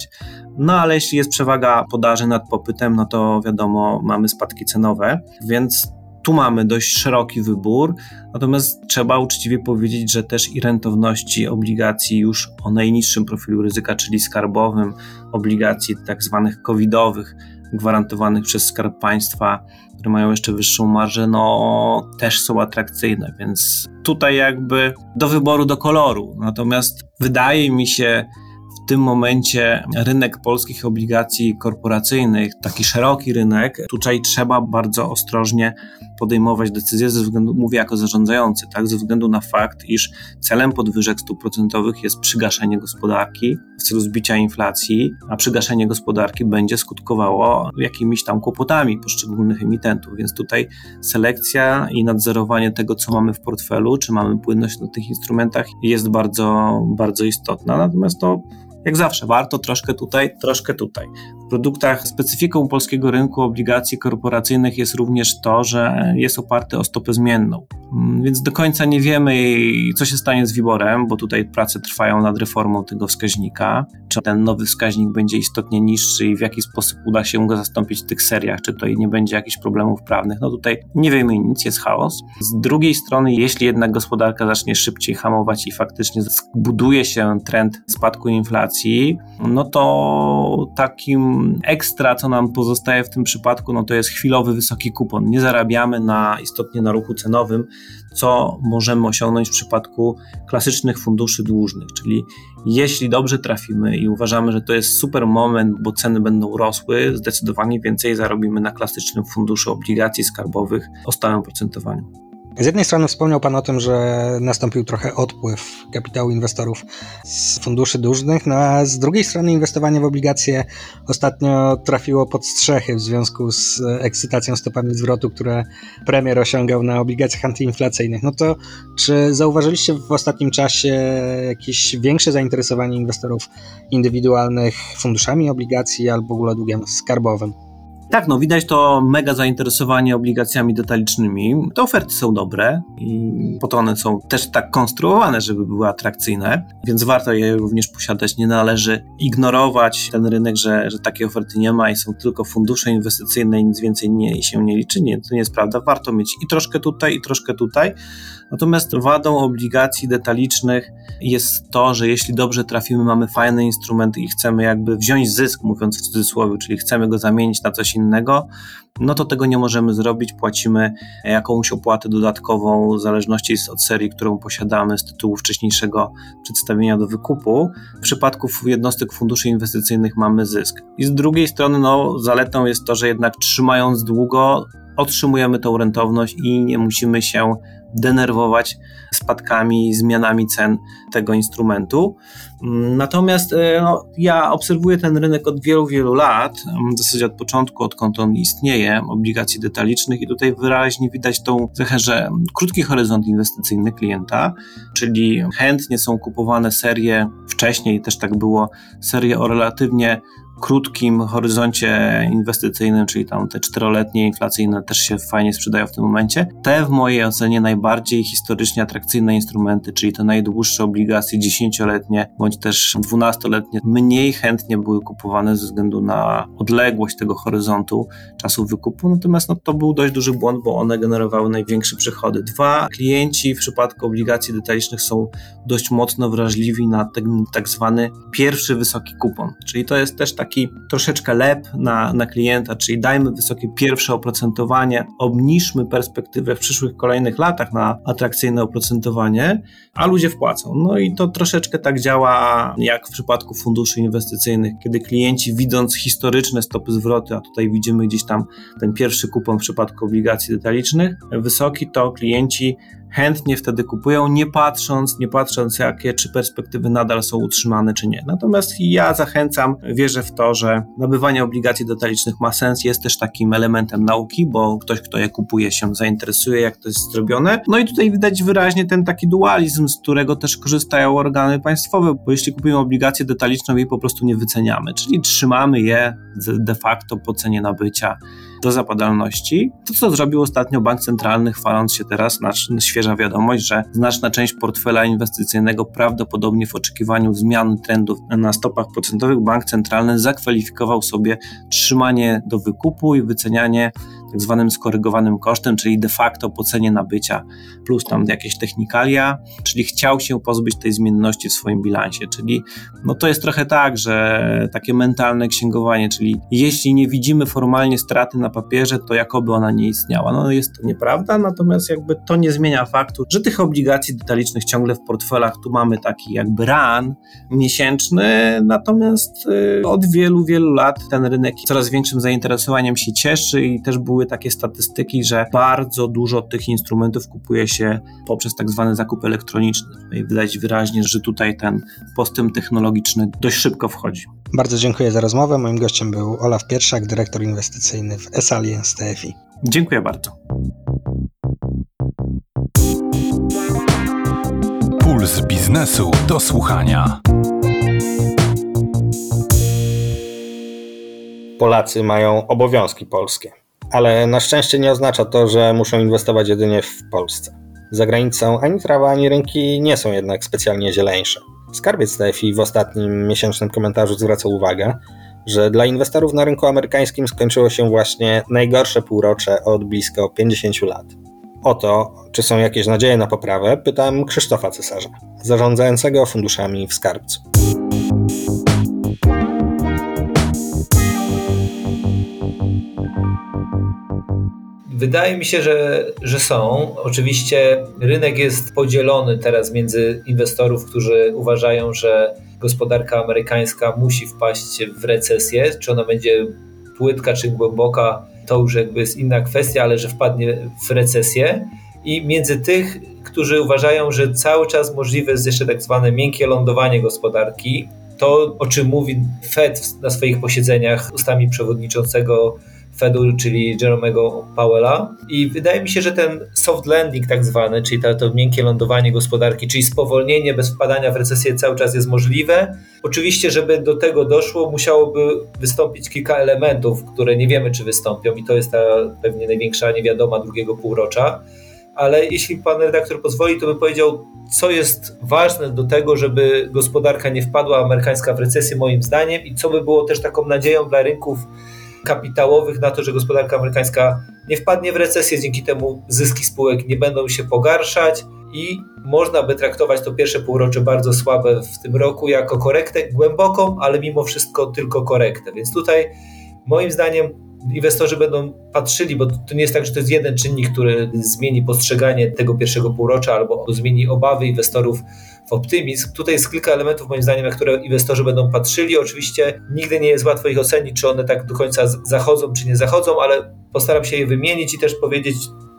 No ale jeśli jest przewaga podaży nad popytem, no to wiadomo, mamy spadki cenowe, więc tu mamy dość szeroki wybór, natomiast trzeba uczciwie powiedzieć, że też i rentowności obligacji już o najniższym profilu ryzyka, czyli skarbowym, obligacji tak zwanych covidowych, gwarantowanych przez Skarb Państwa, które mają jeszcze wyższą marżę, no też są atrakcyjne, więc tutaj jakby do wyboru, do koloru. Natomiast wydaje mi się, w tym momencie rynek polskich obligacji korporacyjnych, taki szeroki rynek, tutaj trzeba bardzo ostrożnie podejmować decyzje ze względu, mówię jako zarządzający, tak, ze względu na fakt, iż celem podwyżek stóp procentowych jest przygaszenie gospodarki w celu zbicia inflacji, a przygaszenie gospodarki będzie skutkowało jakimiś tam kłopotami poszczególnych emitentów, więc tutaj selekcja i nadzorowanie tego, co mamy w portfelu, czy mamy płynność na tych instrumentach jest bardzo, bardzo istotna, natomiast to jak zawsze, warto troszkę tutaj, troszkę tutaj. W produktach specyfiką polskiego rynku obligacji korporacyjnych jest również to, że jest oparty o stopę zmienną. Mm, więc do końca nie wiemy, co się stanie z Wiborem, bo tutaj prace trwają nad reformą tego wskaźnika. Czy ten nowy wskaźnik będzie istotnie niższy i w jaki sposób uda się go zastąpić w tych seriach, czy tutaj nie będzie jakichś problemów prawnych. No tutaj nie wiemy nic, jest chaos. Z drugiej strony, jeśli jednak gospodarka zacznie szybciej hamować i faktycznie zbuduje się trend spadku inflacji, no to takim ekstra, co nam pozostaje w tym przypadku, no to jest chwilowy wysoki kupon. Nie zarabiamy na istotnie na ruchu cenowym, co możemy osiągnąć w przypadku klasycznych funduszy dłużnych, czyli jeśli dobrze trafimy i uważamy, że to jest super moment, bo ceny będą rosły, zdecydowanie więcej zarobimy na klasycznym funduszu obligacji skarbowych o stałym procentowaniu. Z jednej strony wspomniał Pan o tym, że nastąpił trochę odpływ kapitału inwestorów z funduszy dłużnych, no a z drugiej strony inwestowanie w obligacje ostatnio trafiło pod strzechy w związku z ekscytacją stopami zwrotu, które premier osiągał na obligacjach antyinflacyjnych. No to czy zauważyliście w ostatnim czasie jakieś większe zainteresowanie inwestorów indywidualnych funduszami obligacji albo w ogóle długiem skarbowym? Tak, no widać to mega zainteresowanie obligacjami detalicznymi. Te oferty są dobre i po to one są też tak konstruowane, żeby były atrakcyjne, więc warto je również posiadać. Nie należy ignorować ten rynek, że, że takiej oferty nie ma i są tylko fundusze inwestycyjne i nic więcej nie, się nie liczy. Nie, to nie jest prawda. Warto mieć i troszkę tutaj, i troszkę tutaj. Natomiast wadą obligacji detalicznych jest to, że jeśli dobrze trafimy, mamy fajny instrument i chcemy jakby wziąć zysk, mówiąc w cudzysłowie, czyli chcemy go zamienić na coś innego, no to tego nie możemy zrobić. Płacimy jakąś opłatę dodatkową w zależności od serii, którą posiadamy z tytułu wcześniejszego przedstawienia do wykupu. W przypadku jednostek funduszy inwestycyjnych mamy zysk. I z drugiej strony, no, zaletą jest to, że jednak trzymając długo, otrzymujemy tą rentowność i nie musimy się denerwować spadkami, zmianami cen tego instrumentu. Natomiast e, no, ja obserwuję ten rynek od wielu, wielu lat, w zasadzie od początku, odkąd on istnieje, obligacji detalicznych i tutaj wyraźnie widać tą cechę, że krótki horyzont inwestycyjny klienta, czyli chętnie są kupowane serie, wcześniej też tak było, serie o relatywnie krótkim horyzoncie inwestycyjnym, czyli tam te czteroletnie inflacyjne też się fajnie sprzedają w tym momencie. Te w mojej ocenie najbardziej historycznie atrakcyjne instrumenty, czyli te najdłuższe obligacje dziesięcioletnie bądź też dwunastoletnie, mniej chętnie były kupowane ze względu na odległość tego horyzontu czasu wykupu, natomiast no, to był dość duży błąd, bo one generowały największe przychody. Dwa, klienci w przypadku obligacji detalicznych są dość mocno wrażliwi na ten tak zwany pierwszy wysoki kupon, czyli to jest też taki troszeczkę lep na, na klienta, czyli dajmy wysokie pierwsze oprocentowanie, obniżmy perspektywę w przyszłych kolejnych latach na atrakcyjne oprocentowanie, a ludzie wpłacą. No i to troszeczkę tak działa jak w przypadku funduszy inwestycyjnych, kiedy klienci widząc historyczne stopy zwrotu, a tutaj widzimy gdzieś tam ten pierwszy kupon w przypadku obligacji detalicznych, wysoki, to klienci chętnie wtedy kupują, nie patrząc, nie patrząc jakie czy perspektywy nadal są utrzymane, czy nie. Natomiast ja zachęcam, wierzę w to, że nabywanie obligacji detalicznych ma sens, jest też takim elementem nauki, bo ktoś, kto je kupuje, się zainteresuje, jak to jest zrobione. No i tutaj widać wyraźnie ten taki dualizm, z którego też korzystają organy państwowe, bo jeśli kupujemy obligację detaliczną, jej po prostu nie wyceniamy, czyli trzymamy je de facto po cenie nabycia do zapadalności. To, co zrobił ostatnio Bank Centralny, chwaląc się teraz, świeża wiadomość, że znaczna część portfela inwestycyjnego prawdopodobnie w oczekiwaniu zmian trendów na stopach procentowych Bank Centralny zakwalifikował sobie trzymanie do wykupu i wycenianie tak zwanym skorygowanym kosztem, czyli de facto po cenie nabycia plus tam jakieś technikalia, czyli chciał się pozbyć tej zmienności w swoim bilansie, czyli no to jest trochę tak, że takie mentalne księgowanie, czyli jeśli nie widzimy formalnie straty na papierze, to jakoby ona nie istniała. No jest to nieprawda, natomiast jakby to nie zmienia faktu, że tych obligacji detalicznych ciągle w portfelach tu mamy taki jakby ran miesięczny, natomiast y, od wielu, wielu lat ten rynek coraz większym zainteresowaniem się cieszy i też były takie statystyki, że bardzo dużo tych instrumentów kupuje się poprzez tak zwany zakup elektroniczny. I widać wyraźnie, że tutaj ten postęp technologiczny dość szybko wchodzi. Bardzo dziękuję za rozmowę. Moim gościem był Olaf Pierszak, dyrektor inwestycyjny w S-Alliance TFI. Dziękuję bardzo. Puls biznesu do słuchania. Polacy mają obowiązki polskie, ale na szczęście nie oznacza to, że muszą inwestować jedynie w Polsce. Za granicą ani trawa, ani rynki nie są jednak specjalnie zieleńsze. Skarbiec TFI w ostatnim miesięcznym komentarzu zwraca uwagę, że dla inwestorów na rynku amerykańskim skończyło się właśnie najgorsze półrocze od blisko 50 lat. O to, czy są jakieś nadzieje na poprawę, pytam Krzysztofa Cesarza, zarządzającego funduszami w skarbcu. Wydaje mi się, że, że są. Oczywiście rynek jest podzielony teraz między inwestorów, którzy uważają, że gospodarka amerykańska musi wpaść w recesję. Czy ona będzie płytka, czy głęboka, to już jakby jest inna kwestia, ale że wpadnie w recesję. I między tych, którzy uważają, że cały czas możliwe jest jeszcze tak zwane miękkie lądowanie gospodarki, to o czym mówi Fed na swoich posiedzeniach ustami przewodniczącego Fedu, czyli Jerome'ego Powella. I wydaje mi się, że ten soft landing tak zwany, czyli to, to miękkie lądowanie gospodarki, czyli spowolnienie bez wpadania w recesję cały czas jest możliwe. Oczywiście, żeby do tego doszło, musiałoby wystąpić kilka elementów, które nie wiemy, czy wystąpią i to jest ta pewnie największa niewiadoma drugiego półrocza. Ale jeśli pan redaktor pozwoli, to bym powiedział, co jest ważne do tego, żeby gospodarka nie wpadła amerykańska w recesję moim zdaniem i co by było też taką nadzieją dla rynków kapitałowych na to, że gospodarka amerykańska nie wpadnie w recesję, dzięki temu zyski spółek nie będą się pogarszać i można by traktować to pierwsze półrocze bardzo słabe w tym roku jako korektę głęboką, ale mimo wszystko tylko korektę. Więc tutaj moim zdaniem inwestorzy będą patrzyli, bo to nie jest tak, że to jest jeden czynnik, który zmieni postrzeganie tego pierwszego półrocza albo zmieni obawy inwestorów w optymizm. Tutaj jest kilka elementów, moim zdaniem, na które inwestorzy będą patrzyli. Oczywiście nigdy nie jest łatwo ich ocenić, czy one tak do końca zachodzą, czy nie zachodzą, ale postaram się je wymienić i też powiedzieć,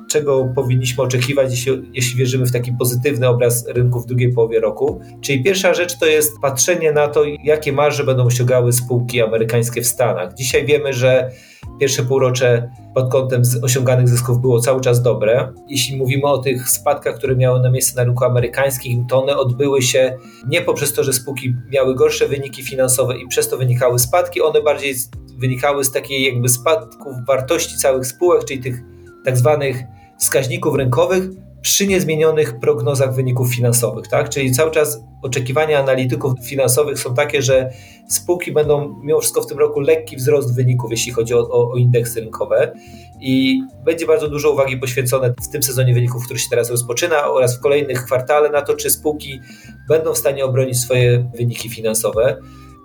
czego powinniśmy oczekiwać, jeśli, jeśli wierzymy w taki pozytywny obraz rynku w drugiej połowie roku. Czyli pierwsza rzecz to jest patrzenie na to, jakie marże będą osiągały spółki amerykańskie w Stanach. Dzisiaj wiemy, że pierwsze półrocze pod kątem osiąganych zysków było cały czas dobre. Jeśli mówimy o tych spadkach, które miały na miejsce na rynku amerykańskim, to one odbyły się nie poprzez to, że spółki miały gorsze wyniki finansowe i przez to wynikały spadki, one bardziej wynikały z takiej jakby spadków wartości całych spółek, czyli tych tak zwanych wskaźników rynkowych przy niezmienionych prognozach wyników finansowych. Tak? Czyli cały czas oczekiwania analityków finansowych są takie, że spółki będą mimo wszystko w tym roku lekki wzrost wyników, jeśli chodzi o, o, o indeksy rynkowe. I będzie bardzo dużo uwagi poświęcone w tym sezonie wyników, który się teraz rozpoczyna, oraz w kolejnych kwartale na to, czy spółki będą w stanie obronić swoje wyniki finansowe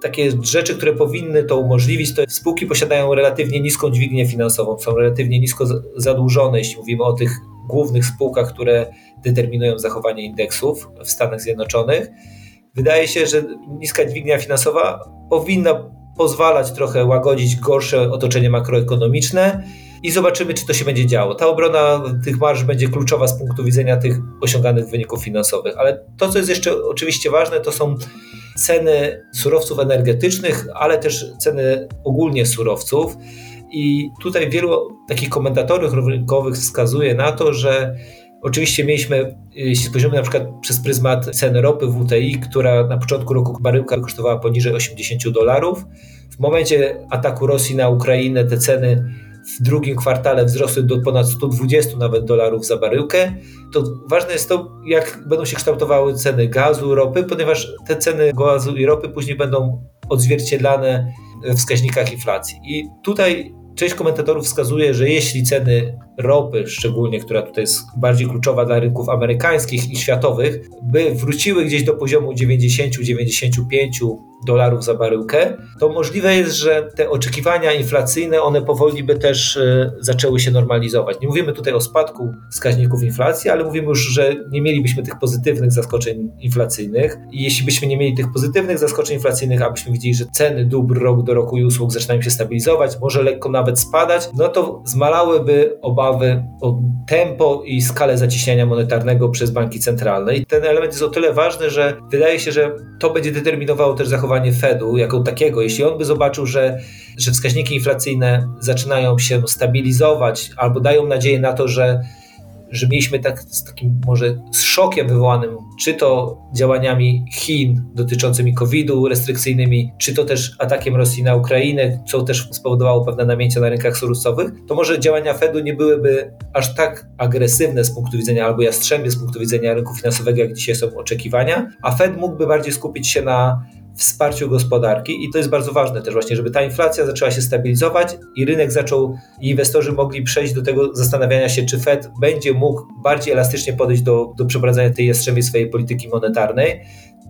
takie rzeczy, które powinny to umożliwić, to spółki posiadają relatywnie niską dźwignię finansową, są relatywnie nisko zadłużone, jeśli mówimy o tych głównych spółkach, które determinują zachowanie indeksów w Stanach Zjednoczonych. Wydaje się, że niska dźwignia finansowa powinna pozwalać trochę łagodzić gorsze otoczenie makroekonomiczne i zobaczymy, czy to się będzie działo. Ta obrona tych marsz będzie kluczowa z punktu widzenia tych osiąganych wyników finansowych, ale to, co jest jeszcze oczywiście ważne, to są ceny surowców energetycznych, ale też ceny ogólnie surowców. I tutaj wielu takich komentatorów rynkowych wskazuje na to, że oczywiście mieliśmy, jeśli spojrzymy na przykład przez pryzmat ceny ropy WTI, która na początku roku baryłka kosztowała poniżej 80 dolarów. W momencie ataku Rosji na Ukrainę te ceny w drugim kwartale wzrosły do ponad 120 nawet dolarów za baryłkę, to ważne jest to, jak będą się kształtowały ceny gazu, ropy, ponieważ te ceny gazu i ropy później będą odzwierciedlane w wskaźnikach inflacji. I tutaj Część komentatorów wskazuje, że jeśli ceny ropy, szczególnie, która tutaj jest bardziej kluczowa dla rynków amerykańskich i światowych, by wróciły gdzieś do poziomu 90-95 dolarów za baryłkę, to możliwe jest, że te oczekiwania inflacyjne, one powoli by też e, zaczęły się normalizować. Nie mówimy tutaj o spadku wskaźników inflacji, ale mówimy już, że nie mielibyśmy tych pozytywnych zaskoczeń inflacyjnych i jeśli byśmy nie mieli tych pozytywnych zaskoczeń inflacyjnych, abyśmy widzieli, że ceny dóbr rok do roku i usług zaczynają się stabilizować, może lekko nawet spadać, no to zmalałyby obawy o tempo i skalę zacieśniania monetarnego przez banki centralne. I ten element jest o tyle ważny, że wydaje się, że to będzie determinowało też zachowanie Fedu jako takiego, jeśli on by zobaczył, że, że wskaźniki inflacyjne zaczynają się stabilizować albo dają nadzieję na to, że że mieliśmy tak, z takim może z szokiem wywołanym, czy to działaniami Chin dotyczącymi COVID-u restrykcyjnymi, czy to też atakiem Rosji na Ukrainę, co też spowodowało pewne namięcia na rynkach surowcowych, to może działania Fedu nie byłyby aż tak agresywne z punktu widzenia albo jastrzębie z punktu widzenia rynku finansowego, jak dzisiaj są oczekiwania, a Fed mógłby bardziej skupić się na wsparciu gospodarki i to jest bardzo ważne też właśnie, żeby ta inflacja zaczęła się stabilizować i rynek zaczął, i inwestorzy mogli przejść do tego zastanawiania się, czy Fed będzie mógł bardziej elastycznie podejść do, do przeprowadzania tej jastrzębiej swojej polityki monetarnej.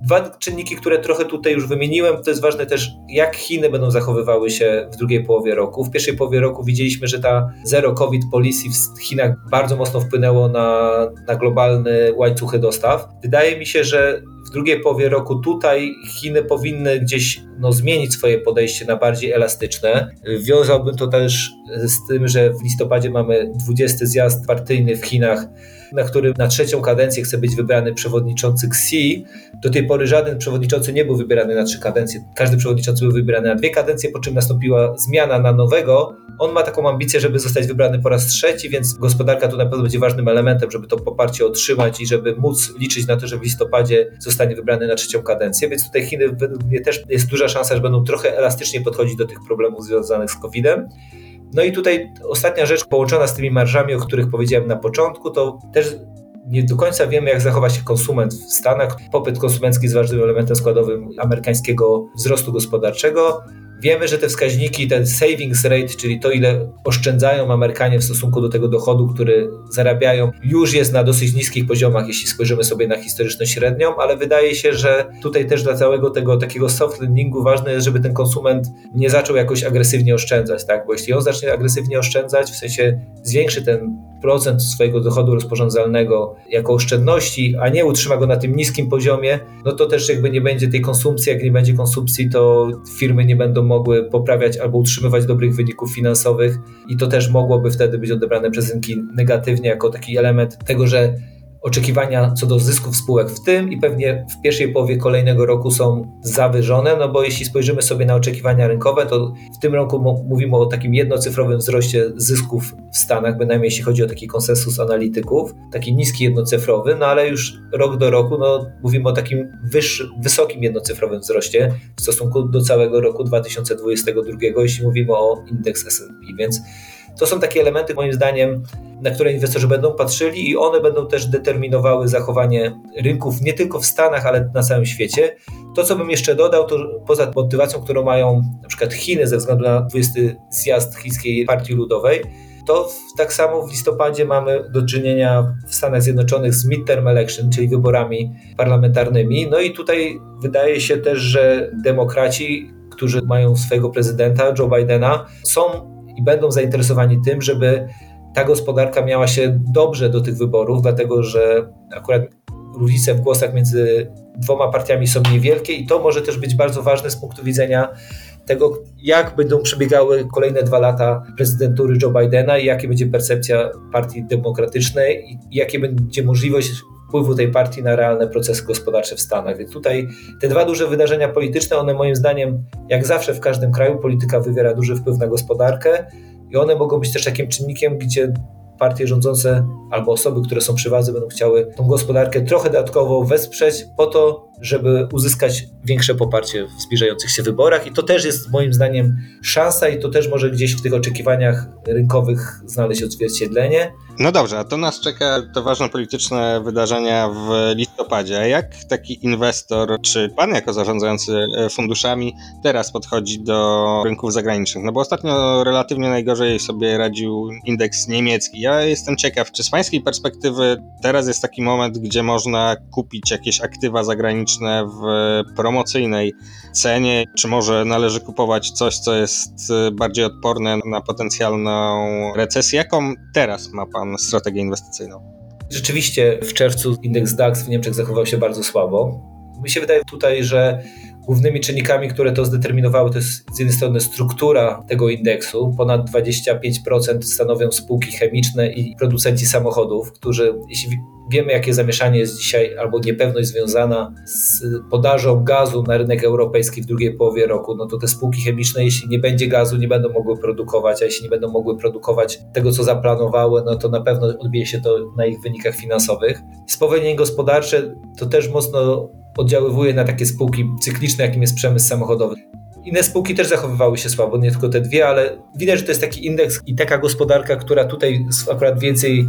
Dwa czynniki, które trochę tutaj już wymieniłem, to jest ważne też, jak Chiny będą zachowywały się w drugiej połowie roku. W pierwszej połowie roku widzieliśmy, że ta zero COVID policy w Chinach bardzo mocno wpłynęło na, na globalne łańcuchy dostaw. Wydaje mi się, że drugiej połowie roku tutaj Chiny powinny gdzieś no, zmienić swoje podejście na bardziej elastyczne. Wiązałbym to też z tym, że w listopadzie mamy 20 zjazd partyjny w Chinach, na którym na trzecią kadencję chce być wybrany przewodniczący Xi. Do tej pory żaden przewodniczący nie był wybierany na trzy kadencje. Każdy przewodniczący był wybierany na dwie kadencje, po czym nastąpiła zmiana na nowego. On ma taką ambicję, żeby zostać wybrany po raz trzeci, więc gospodarka tu na pewno będzie ważnym elementem, żeby to poparcie otrzymać i żeby móc liczyć na to, że w listopadzie zostanie wybrany na trzecią kadencję. Więc tutaj Chiny według mnie też jest duża szansa, że będą trochę elastycznie podchodzić do tych problemów związanych z COVID-em. No i tutaj ostatnia rzecz połączona z tymi marżami, o których powiedziałem na początku, to też nie do końca wiemy, jak zachowa się konsument w Stanach. Popyt konsumencki jest ważnym elementem składowym amerykańskiego wzrostu gospodarczego. Wiemy, że te wskaźniki, ten savings rate, czyli to, ile oszczędzają Amerykanie w stosunku do tego dochodu, który zarabiają, już jest na dosyć niskich poziomach, jeśli spojrzymy sobie na historyczną średnią, ale wydaje się, że tutaj też dla całego tego takiego soft landingu ważne jest, żeby ten konsument nie zaczął jakoś agresywnie oszczędzać, tak? Bo jeśli on zacznie agresywnie oszczędzać, w sensie zwiększy ten procent swojego dochodu rozporządzalnego jako oszczędności, a nie utrzyma go na tym niskim poziomie, no to też jakby nie będzie tej konsumpcji. Jak nie będzie konsumpcji, to firmy nie będą mogły poprawiać albo utrzymywać dobrych wyników finansowych i to też mogłoby wtedy być odebrane przez rynki negatywnie jako taki element tego, że oczekiwania co do zysków spółek w tym i pewnie w pierwszej połowie kolejnego roku są zawyżone, no bo jeśli spojrzymy sobie na oczekiwania rynkowe, to w tym roku mówimy o takim jednocyfrowym wzroście zysków w Stanach, bynajmniej jeśli chodzi o taki konsensus analityków, taki niski jednocyfrowy, no ale już rok do roku no, mówimy o takim wyższym, wysokim jednocyfrowym wzroście w stosunku do całego roku 2022, jeśli mówimy o indeks S&P, więc to są takie elementy, moim zdaniem, na które inwestorzy będą patrzyli i one będą też determinowały zachowanie rynków nie tylko w Stanach, ale na całym świecie. To, co bym jeszcze dodał, to poza motywacją, którą mają na przykład Chiny ze względu na 20 zjazd Chińskiej Partii Ludowej, to tak samo w listopadzie mamy do czynienia w Stanach Zjednoczonych z midterm election, czyli wyborami parlamentarnymi. No i tutaj wydaje się też, że demokraci, którzy mają swojego prezydenta, Joe Bidena, są i będą zainteresowani tym, żeby ta gospodarka miała się dobrze do tych wyborów, dlatego że akurat różnice w głosach między dwoma partiami są niewielkie i to może też być bardzo ważne z punktu widzenia tego, jak będą przebiegały kolejne dwa lata prezydentury Joe Bidena i jakie będzie percepcja partii demokratycznej i jakie będzie możliwość wpływu tej partii na realne procesy gospodarcze w Stanach. Więc tutaj te dwa duże wydarzenia polityczne, one moim zdaniem, jak zawsze w każdym kraju, polityka wywiera duży wpływ na gospodarkę i one mogą być też takim czynnikiem, gdzie partie rządzące albo osoby, które są przy władzy, będą chciały tą gospodarkę trochę dodatkowo wesprzeć po to, żeby uzyskać większe poparcie w zbliżających się wyborach. I to też jest moim zdaniem szansa, i to też może gdzieś w tych oczekiwaniach rynkowych znaleźć odzwierciedlenie. No dobrze, a to nas czeka te ważne polityczne wydarzenia w listopadzie. Jak taki inwestor, czy pan jako zarządzający e, funduszami teraz podchodzi do rynków zagranicznych? No bo ostatnio relatywnie najgorzej sobie radził indeks niemiecki. Ja jestem ciekaw, czy z pańskiej perspektywy teraz jest taki moment, gdzie można kupić jakieś aktywa zagraniczne w promocyjnej cenie, czy może należy kupować coś, co jest e, bardziej odporne na potencjalną recesję? Jaką teraz ma pan strategię inwestycyjną? Rzeczywiście w czerwcu indeks DAX w Niemczech zachował się bardzo słabo. Mi się wydaje tutaj, że głównymi czynnikami, które to zdeterminowały, to jest z jednej strony struktura tego indeksu. Ponad 25% stanowią spółki chemiczne i producenci samochodów, którzy, jeśli Wiemy, jakie zamieszanie jest dzisiaj, albo niepewność związana z podażą gazu na rynek europejski w drugiej połowie roku. No to te spółki chemiczne, jeśli nie będzie gazu, nie będą mogły produkować, a jeśli nie będą mogły produkować tego, co zaplanowały, no to na pewno odbije się to na ich wynikach finansowych. Spowolnienie gospodarcze to też mocno oddziaływuje na takie spółki cykliczne, jakim jest przemysł samochodowy. Inne spółki też zachowywały się słabo, nie tylko te dwie, ale widać, że to jest taki indeks i taka gospodarka, która tutaj akurat więcej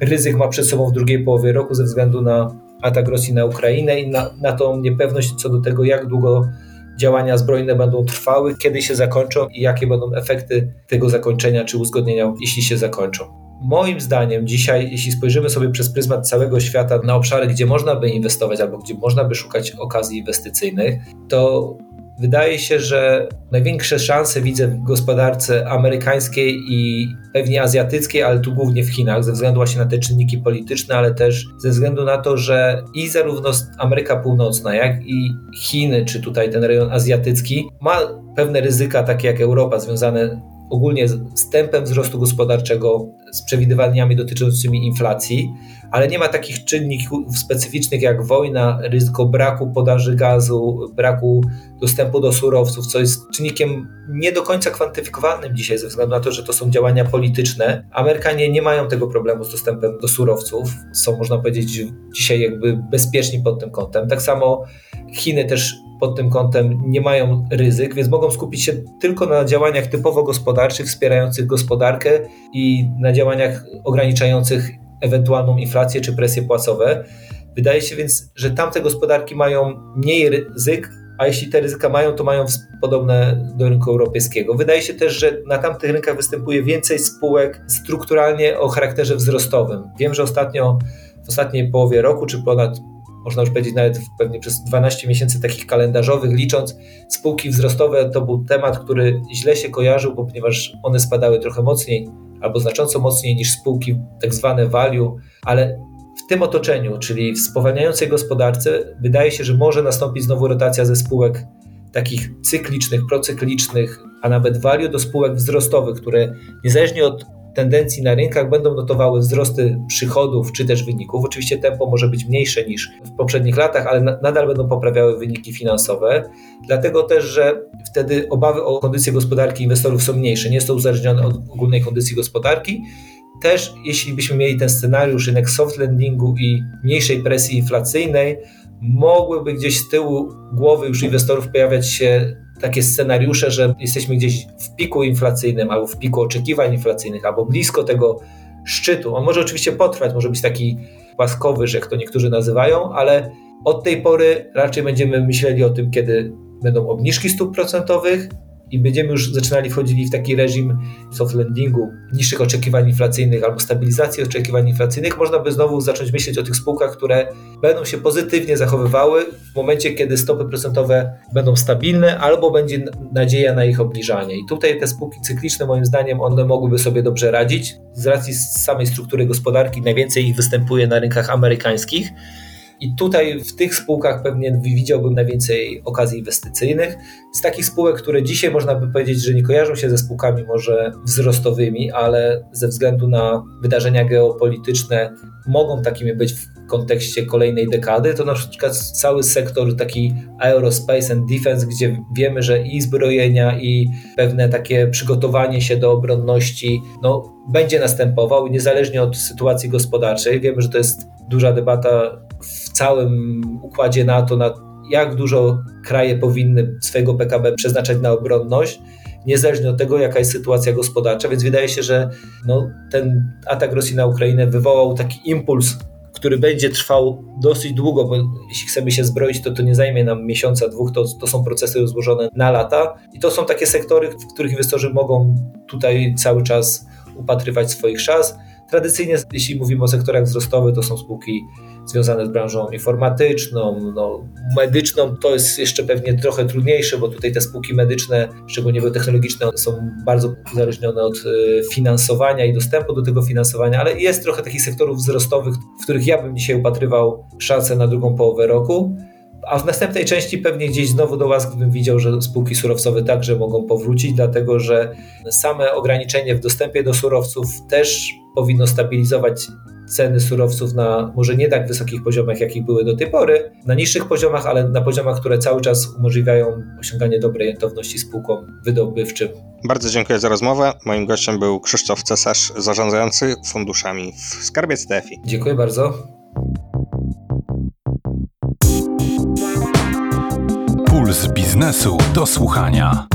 ryzyk ma przed sobą w drugiej połowie roku ze względu na atak Rosji na Ukrainę i na, na tą niepewność co do tego, jak długo działania zbrojne będą trwały, kiedy się zakończą i jakie będą efekty tego zakończenia czy uzgodnienia, jeśli się zakończą. Moim zdaniem dzisiaj, jeśli spojrzymy sobie przez pryzmat całego świata na obszary, gdzie można by inwestować albo gdzie można by szukać okazji inwestycyjnych, to Wydaje się, że największe szanse widzę w gospodarce amerykańskiej i pewnie azjatyckiej, ale tu głównie w Chinach, ze względu właśnie na te czynniki polityczne, ale też ze względu na to, że i zarówno Ameryka Północna, jak i Chiny, czy tutaj ten rejon azjatycki, ma pewne ryzyka, takie jak Europa, związane ogólnie z tempem wzrostu gospodarczego, z przewidywaniami dotyczącymi inflacji, ale nie ma takich czynników specyficznych jak wojna, ryzyko braku podaży gazu, braku dostępu do surowców, co jest czynnikiem nie do końca kwantyfikowalnym dzisiaj ze względu na to, że to są działania polityczne. Amerykanie nie mają tego problemu z dostępem do surowców, są można powiedzieć dzisiaj jakby bezpieczni pod tym kątem. Tak samo Chiny też pod tym kątem nie mają ryzyk, więc mogą skupić się tylko na działaniach typowo gospodarczych, wspierających gospodarkę i na działaniach ograniczających ewentualną inflację czy presje płacowe. Wydaje się więc, że tamte gospodarki mają mniej ryzyk, a jeśli te ryzyka mają, to mają podobne do rynku europejskiego. Wydaje się też, że na tamtych rynkach występuje więcej spółek strukturalnie o charakterze wzrostowym. Wiem, że ostatnio, w ostatniej połowie roku, czy ponad, można już powiedzieć nawet pewnie przez 12 miesięcy takich kalendarzowych, licząc spółki wzrostowe, to był temat, który źle się kojarzył, bo ponieważ one spadały trochę mocniej albo znacząco mocniej niż spółki tak zwane value, ale w tym otoczeniu, czyli w spowalniającej gospodarce, wydaje się, że może nastąpić znowu rotacja ze spółek takich cyklicznych, procyklicznych, a nawet value do spółek wzrostowych, które niezależnie od tendencji na rynkach będą notowały wzrosty przychodów czy też wyników. Oczywiście tempo może być mniejsze niż w poprzednich latach, ale nadal będą poprawiały wyniki finansowe. Dlatego też, że wtedy obawy o kondycję gospodarki inwestorów są mniejsze, nie są uzależnione od ogólnej kondycji gospodarki. Też jeśli byśmy mieli ten scenariusz rynek soft landingu i mniejszej presji inflacyjnej, mogłyby gdzieś z tyłu głowy już inwestorów pojawiać się takie scenariusze, że jesteśmy gdzieś w piku inflacyjnym albo w piku oczekiwań inflacyjnych, albo blisko tego szczytu. On może oczywiście potrwać, może być taki łaskowy, że jak to niektórzy nazywają, ale od tej pory raczej będziemy myśleli o tym, kiedy będą obniżki stóp procentowych, i będziemy już zaczynali wchodzili w taki reżim soft landingu, niższych oczekiwań inflacyjnych albo stabilizacji oczekiwań inflacyjnych, można by znowu zacząć myśleć o tych spółkach, które będą się pozytywnie zachowywały w momencie, kiedy stopy procentowe będą stabilne albo będzie nadzieja na ich obniżanie. I tutaj te spółki cykliczne, moim zdaniem, one mogłyby sobie dobrze radzić. Z racji samej struktury gospodarki najwięcej ich występuje na rynkach amerykańskich. I tutaj w tych spółkach pewnie widziałbym najwięcej okazji inwestycyjnych. Z takich spółek, które dzisiaj można by powiedzieć, że nie kojarzą się ze spółkami może wzrostowymi, ale ze względu na wydarzenia geopolityczne mogą takimi być w kontekście kolejnej dekady, to na przykład cały sektor taki aerospace and defense, gdzie wiemy, że i zbrojenia, i pewne takie przygotowanie się do obronności no, będzie następował, niezależnie od sytuacji gospodarczej. Wiemy, że to jest duża debata w całym układzie NATO, na jak dużo kraje powinny swojego PKB przeznaczać na obronność, niezależnie od tego, jaka jest sytuacja gospodarcza. Więc wydaje się, że no, ten atak Rosji na Ukrainę wywołał taki impuls, który będzie trwał dosyć długo, bo jeśli chcemy się zbroić, to to nie zajmie nam miesiąca, dwóch, to, to są procesy rozłożone na lata. I to są takie sektory, w których inwestorzy mogą tutaj cały czas upatrywać swoich szans. Tradycyjnie, jeśli mówimy o sektorach wzrostowych, to są spółki związane z branżą informatyczną, no, medyczną. To jest jeszcze pewnie trochę trudniejsze, bo tutaj te spółki medyczne, szczególnie biotechnologiczne, są bardzo uzależnione od e, finansowania i dostępu do tego finansowania, ale jest trochę takich sektorów wzrostowych, w których ja bym dzisiaj upatrywał szansę na drugą połowę roku. A w następnej części pewnie gdzieś znowu do Was bym widział, że spółki surowcowe także mogą powrócić, dlatego że same ograniczenie w dostępie do surowców też powinno stabilizować ceny surowców na może nie tak wysokich poziomach, jakich były do tej pory, na niższych poziomach, ale na poziomach, które cały czas umożliwiają osiąganie dobrej rentowności spółkom wydobywczym. Bardzo dziękuję za rozmowę. Moim gościem był Krzysztof Cesarz, zarządzający funduszami w Skarbiec TFI. Dziękuję bardzo. Puls biznesu do słuchania.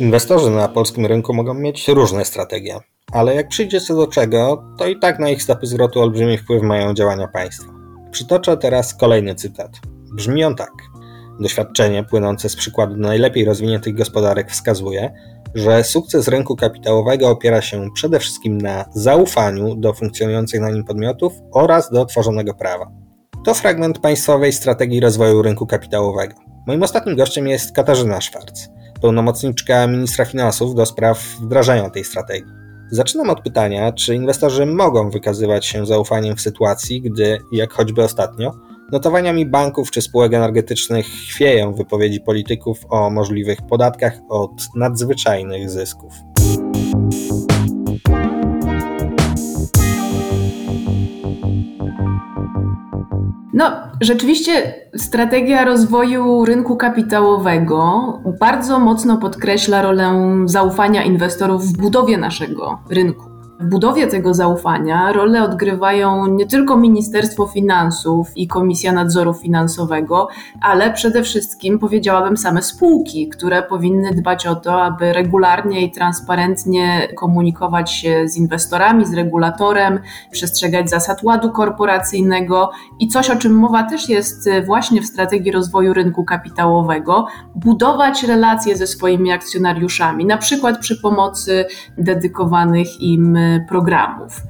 Inwestorzy na polskim rynku mogą mieć różne strategie, ale jak przyjdzie co do czego, to i tak na ich stopy zwrotu olbrzymi wpływ mają działania państwa. Przytoczę teraz kolejny cytat. Brzmi on tak. Doświadczenie płynące z przykładu najlepiej rozwiniętych gospodarek wskazuje, że sukces rynku kapitałowego opiera się przede wszystkim na zaufaniu do funkcjonujących na nim podmiotów oraz do tworzonego prawa. To fragment państwowej strategii rozwoju rynku kapitałowego. Moim ostatnim gościem jest Katarzyna Szwarc, pełnomocniczka ministra finansów do spraw wdrażania tej strategii. Zaczynam od pytania, czy inwestorzy mogą wykazywać się zaufaniem w sytuacji, gdy, jak choćby ostatnio, notowaniami banków czy spółek energetycznych chwieją wypowiedzi polityków o możliwych podatkach od nadzwyczajnych zysków. No, rzeczywiście strategia rozwoju rynku kapitałowego bardzo mocno podkreśla rolę zaufania inwestorów w budowie naszego rynku. W budowie tego zaufania rolę odgrywają nie tylko Ministerstwo Finansów i Komisja Nadzoru Finansowego, ale przede wszystkim powiedziałabym same spółki, które powinny dbać o to, aby regularnie i transparentnie komunikować się z inwestorami, z regulatorem, przestrzegać zasad ładu korporacyjnego i coś, o czym mowa też jest właśnie w strategii rozwoju rynku kapitałowego, budować relacje ze swoimi akcjonariuszami, na przykład przy pomocy dedykowanych im programów.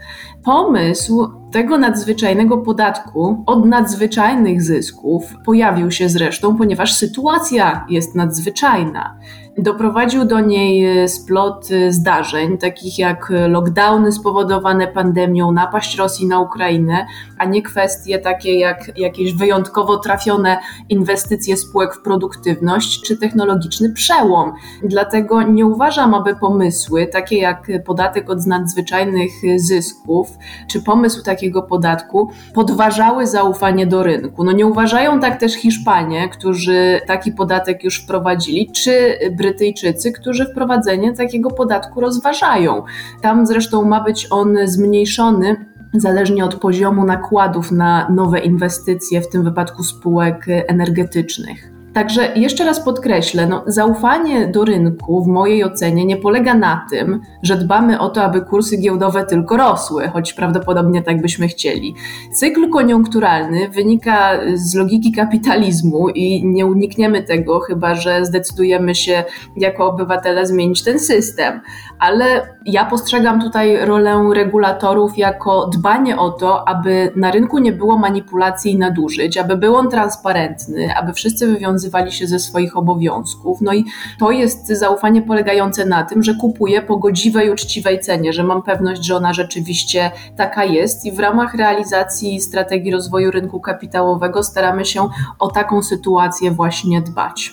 Pomysł tego nadzwyczajnego podatku od nadzwyczajnych zysków pojawił się zresztą, ponieważ sytuacja jest nadzwyczajna. Doprowadził do niej splot zdarzeń, takich jak lockdowny spowodowane pandemią, napaść Rosji na Ukrainę, a nie kwestie takie jak jakieś wyjątkowo trafione inwestycje spółek w produktywność czy technologiczny przełom. Dlatego nie uważam, aby pomysły takie jak podatek od nadzwyczajnych zysków czy pomysł takiego podatku podważały zaufanie do rynku. No nie uważają tak też Hiszpanie, którzy taki podatek już wprowadzili, czy Brytyjczycy, którzy wprowadzenie takiego podatku rozważają. Tam zresztą ma być on zmniejszony zależnie od poziomu nakładów na nowe inwestycje, w tym wypadku spółek energetycznych. Także jeszcze raz podkreślę, no, zaufanie do rynku w mojej ocenie nie polega na tym, że dbamy o to, aby kursy giełdowe tylko rosły, choć prawdopodobnie tak byśmy chcieli. Cykl koniunkturalny wynika z logiki kapitalizmu i nie unikniemy tego, chyba że zdecydujemy się jako obywatele zmienić ten system. Ale ja postrzegam tutaj rolę regulatorów jako dbanie o to, aby na rynku nie było manipulacji i nadużyć, aby był on transparentny, aby wszyscy wywiązywali się ze swoich obowiązków. No i to jest zaufanie polegające na tym, że kupuję po godziwej, uczciwej cenie, że mam pewność, że ona rzeczywiście taka jest i w ramach realizacji strategii rozwoju rynku kapitałowego staramy się o taką sytuację właśnie dbać.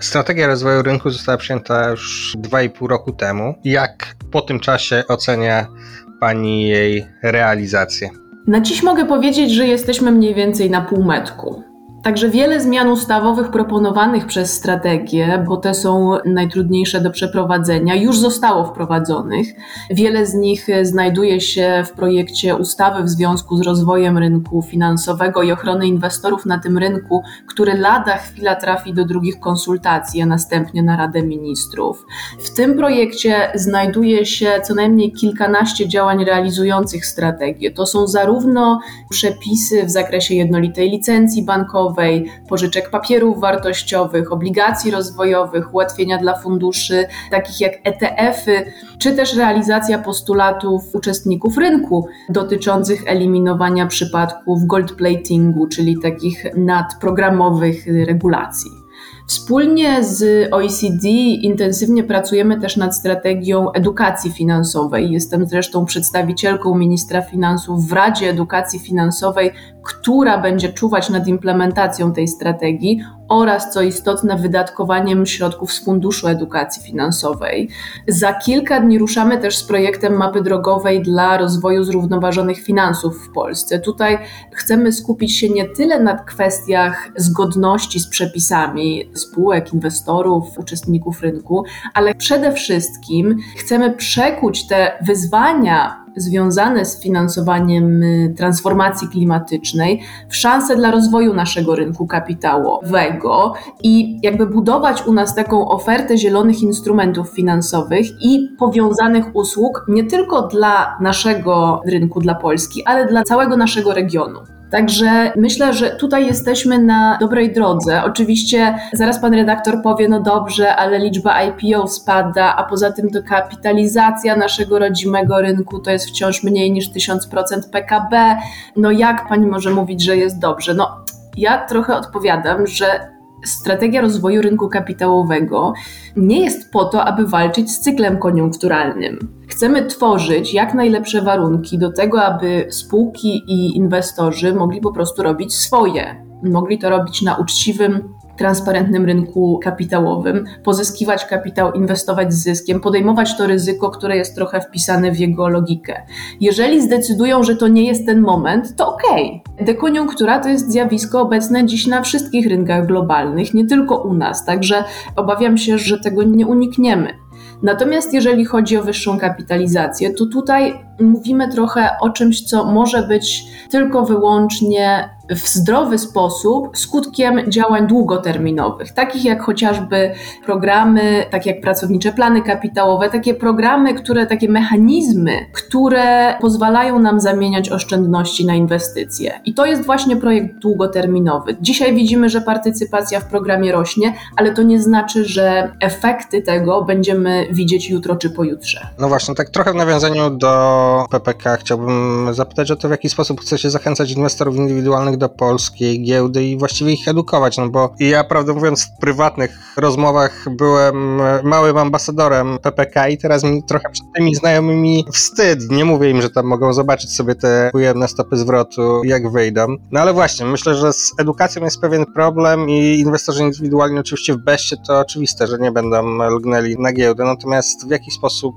Strategia rozwoju rynku została przyjęta już 2,5 roku temu. Jak po tym czasie ocenia Pani jej realizację? Na dziś mogę powiedzieć, że jesteśmy mniej więcej na półmetku. Także wiele zmian ustawowych proponowanych przez strategię, bo te są najtrudniejsze do przeprowadzenia, już zostało wprowadzonych. Wiele z nich znajduje się w projekcie ustawy w związku z rozwojem rynku finansowego i ochrony inwestorów na tym rynku, który lada chwila trafi do drugich konsultacji, a następnie na Radę Ministrów. W tym projekcie znajduje się co najmniej kilkanaście działań realizujących strategię. To są zarówno przepisy w zakresie jednolitej licencji bankowej, pożyczek papierów wartościowych, obligacji rozwojowych, ułatwienia dla funduszy takich jak ETF-y, czy też realizacja postulatów uczestników rynku dotyczących eliminowania przypadków gold platingu, czyli takich nadprogramowych regulacji. Wspólnie z OECD intensywnie pracujemy też nad strategią edukacji finansowej. Jestem zresztą przedstawicielką ministra finansów w Radzie Edukacji Finansowej, która będzie czuwać nad implementacją tej strategii oraz, co istotne, wydatkowaniem środków z Funduszu Edukacji Finansowej. Za kilka dni ruszamy też z projektem mapy drogowej dla rozwoju zrównoważonych finansów w Polsce. Tutaj chcemy skupić się nie tyle na kwestiach zgodności z przepisami spółek, inwestorów, uczestników rynku, ale przede wszystkim chcemy przekuć te wyzwania związane z finansowaniem y, transformacji klimatycznej w szansę dla rozwoju naszego rynku kapitałowego i jakby budować u nas taką ofertę zielonych instrumentów finansowych i powiązanych usług nie tylko dla naszego rynku, dla Polski, ale dla całego naszego regionu. Także myślę, że tutaj jesteśmy na dobrej drodze. Oczywiście zaraz pan redaktor powie, no dobrze, ale liczba IPO spada, a poza tym to kapitalizacja naszego rodzimego rynku to jest wciąż mniej niż 1000% PKB. No jak pani może mówić, że jest dobrze? No ja trochę odpowiadam, że strategia rozwoju rynku kapitałowego nie jest po to, aby walczyć z cyklem koniunkturalnym. Chcemy tworzyć jak najlepsze warunki do tego, aby spółki i inwestorzy mogli po prostu robić swoje. Mogli to robić na uczciwym, transparentnym rynku kapitałowym, pozyskiwać kapitał, inwestować z zyskiem, podejmować to ryzyko, które jest trochę wpisane w jego logikę. Jeżeli zdecydują, że to nie jest ten moment, to okej. Okay. Dekoniunktura to jest zjawisko obecne dziś na wszystkich rynkach globalnych, nie tylko u nas, także obawiam się, że tego nie unikniemy. Natomiast jeżeli chodzi o wyższą kapitalizację, to tutaj mówimy trochę o czymś, co może być tylko wyłącznie w zdrowy sposób skutkiem działań długoterminowych, takich jak chociażby programy, takie jak pracownicze plany kapitałowe, takie programy, które, takie mechanizmy, które pozwalają nam zamieniać oszczędności na inwestycje. I to jest właśnie projekt długoterminowy. Dzisiaj widzimy, że partycypacja w programie rośnie, ale to nie znaczy, że efekty tego będziemy widzieć jutro czy pojutrze. No właśnie, tak trochę w nawiązaniu do PPK, chciałbym zapytać o to, w jaki sposób chcecie zachęcać inwestorów indywidualnych do polskiej giełdy i właściwie ich edukować, no bo ja prawdę mówiąc w prywatnych rozmowach byłem małym ambasadorem PPK i teraz mi trochę przed tymi znajomymi wstyd. Nie mówię im, że tam mogą zobaczyć sobie te ujemne stopy zwrotu, jak wyjdą. No ale właśnie, myślę, że z edukacją jest pewien problem i inwestorzy indywidualni oczywiście w beście to oczywiste, że nie będą lgnęli na giełdę, natomiast w jaki sposób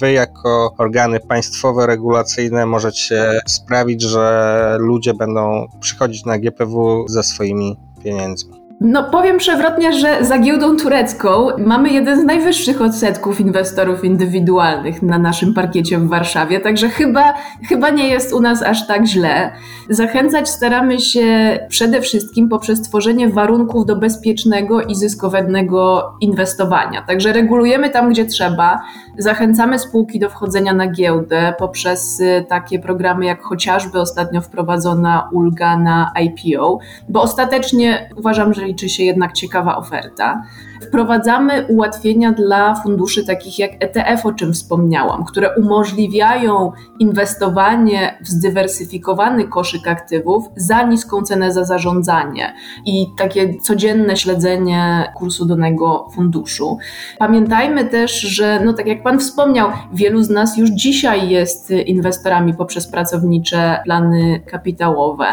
wy jako organy państwowe, regulacyjne możecie sprawić, że ludzie będą przychodzić na GPW ze swoimi pieniędzmi? No powiem przewrotnie, że za giełdą turecką mamy jeden z najwyższych odsetków inwestorów indywidualnych na naszym parkiecie w Warszawie, także chyba, chyba nie jest u nas aż tak źle. Zachęcać staramy się przede wszystkim poprzez tworzenie warunków do bezpiecznego i zyskownego inwestowania. Także regulujemy tam, gdzie trzeba, zachęcamy spółki do wchodzenia na giełdę poprzez y, takie programy jak chociażby ostatnio wprowadzona ulga na IPO, bo ostatecznie uważam, że liczy się jednak ciekawa oferta. Wprowadzamy ułatwienia dla funduszy takich jak ETF, o czym wspomniałam, które umożliwiają inwestowanie w zdywersyfikowany koszyk aktywów za niską cenę za zarządzanie i takie codzienne śledzenie kursu danego funduszu. Pamiętajmy też, że, no tak jak Pan wspomniał, wielu z nas już dzisiaj jest inwestorami poprzez pracownicze plany kapitałowe.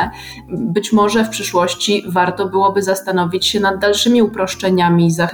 Być może w przyszłości warto byłoby zastanowić się nad dalszymi uproszczeniami i zachętami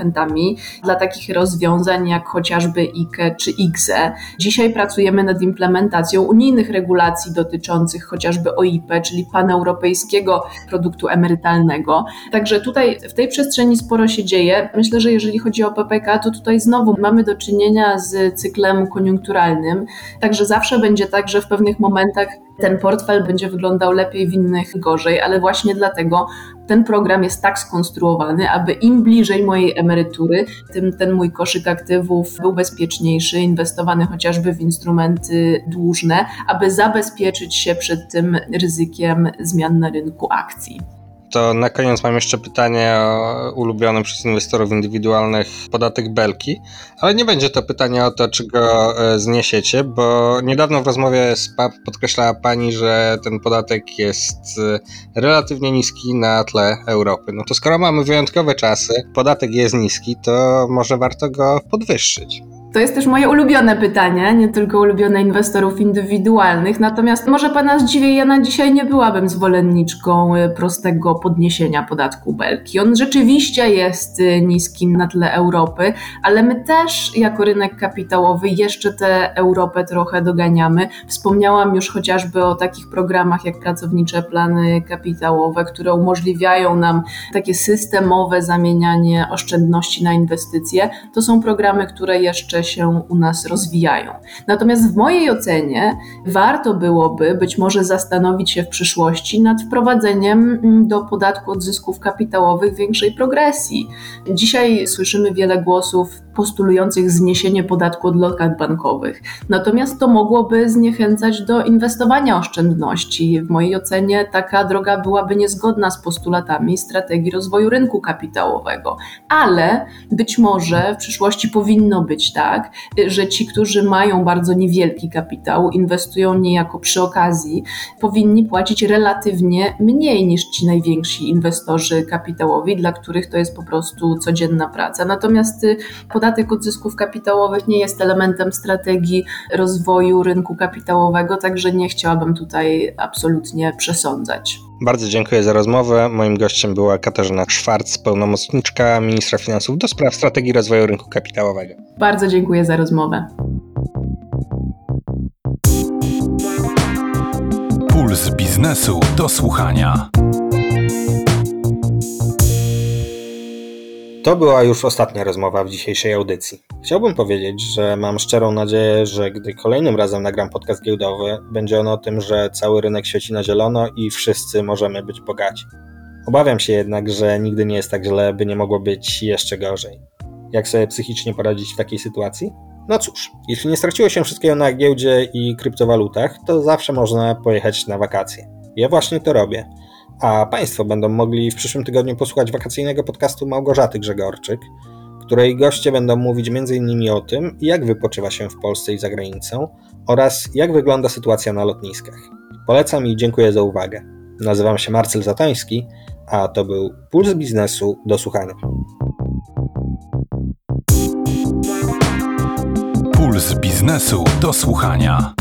dla takich rozwiązań jak chociażby IKE czy IGZE. Dzisiaj pracujemy nad implementacją unijnych regulacji dotyczących chociażby OIP, czyli paneuropejskiego produktu emerytalnego. Także tutaj w tej przestrzeni sporo się dzieje. Myślę, że jeżeli chodzi o PPK, to tutaj znowu mamy do czynienia z cyklem koniunkturalnym, także zawsze będzie tak, że w pewnych momentach ten portfel będzie wyglądał lepiej, w innych gorzej, ale właśnie dlatego ten program jest tak skonstruowany, aby im bliżej mojej emerytury, tym ten mój koszyk aktywów był bezpieczniejszy, inwestowany chociażby w instrumenty dłużne, aby zabezpieczyć się przed tym ryzykiem zmian na rynku akcji. To na koniec mam jeszcze pytanie o ulubiony przez inwestorów indywidualnych podatek Belki, ale nie będzie to pytanie o to, czy go e, zniesiecie, bo niedawno w rozmowie z PAP podkreślała Pani, że ten podatek jest e, relatywnie niski na tle Europy. No to skoro mamy wyjątkowe czasy, podatek jest niski, to może warto go podwyższyć. To jest też moje ulubione pytanie, nie tylko ulubione inwestorów indywidualnych. Natomiast może Pana zdziwię, ja na dzisiaj nie byłabym zwolenniczką y, prostego podniesienia podatku belki. On rzeczywiście jest y, niski na tle Europy, ale my też jako rynek kapitałowy jeszcze tę Europę trochę doganiamy. Wspomniałam już chociażby o takich programach jak pracownicze plany kapitałowe, które umożliwiają nam takie systemowe zamienianie oszczędności na inwestycje. To są programy, które jeszcze się u nas rozwijają. Natomiast w mojej ocenie warto byłoby być może zastanowić się w przyszłości nad wprowadzeniem mm, do podatku od zysków kapitałowych większej progresji. Dzisiaj słyszymy wiele głosów postulujących zniesienie podatku od lokat bankowych. Natomiast to mogłoby zniechęcać do inwestowania oszczędności. W mojej ocenie taka droga byłaby niezgodna z postulatami strategii rozwoju rynku kapitałowego. Ale być może w przyszłości powinno być tak, że ci, którzy mają bardzo niewielki kapitał, inwestują niejako przy okazji, powinni płacić relatywnie mniej niż ci najwięksi inwestorzy kapitałowi, dla których to jest po prostu codzienna praca. Natomiast podatek podatek od zysków kapitałowych nie jest elementem strategii rozwoju rynku kapitałowego, także nie chciałabym tutaj absolutnie przesądzać. Bardzo dziękuję za rozmowę. Moim gościem była Katarzyna Szwarc, pełnomocniczka ministra finansów do spraw strategii rozwoju rynku kapitałowego. Bardzo dziękuję za rozmowę. Puls biznesu do słuchania. To była już ostatnia rozmowa w dzisiejszej audycji. Chciałbym powiedzieć, że mam szczerą nadzieję, że gdy kolejnym razem nagram podcast giełdowy, będzie on o tym, że cały rynek świeci na zielono i wszyscy możemy być bogaci. Obawiam się jednak, że nigdy nie jest tak źle, by nie mogło być jeszcze gorzej. Jak sobie psychicznie poradzić w takiej sytuacji? No cóż, jeśli nie straciło się wszystkiego na giełdzie i kryptowalutach, to zawsze można pojechać na wakacje. Ja właśnie to robię a Państwo będą mogli w przyszłym tygodniu posłuchać wakacyjnego podcastu Małgorzaty Grzegorczyk, której goście będą mówić m.in. o tym, jak wypoczywa się w Polsce i za granicą oraz jak wygląda sytuacja na lotniskach. Polecam i dziękuję za uwagę. Nazywam się Marcel Zatański, a to był Puls Biznesu do słuchania. Puls biznesu do słuchania.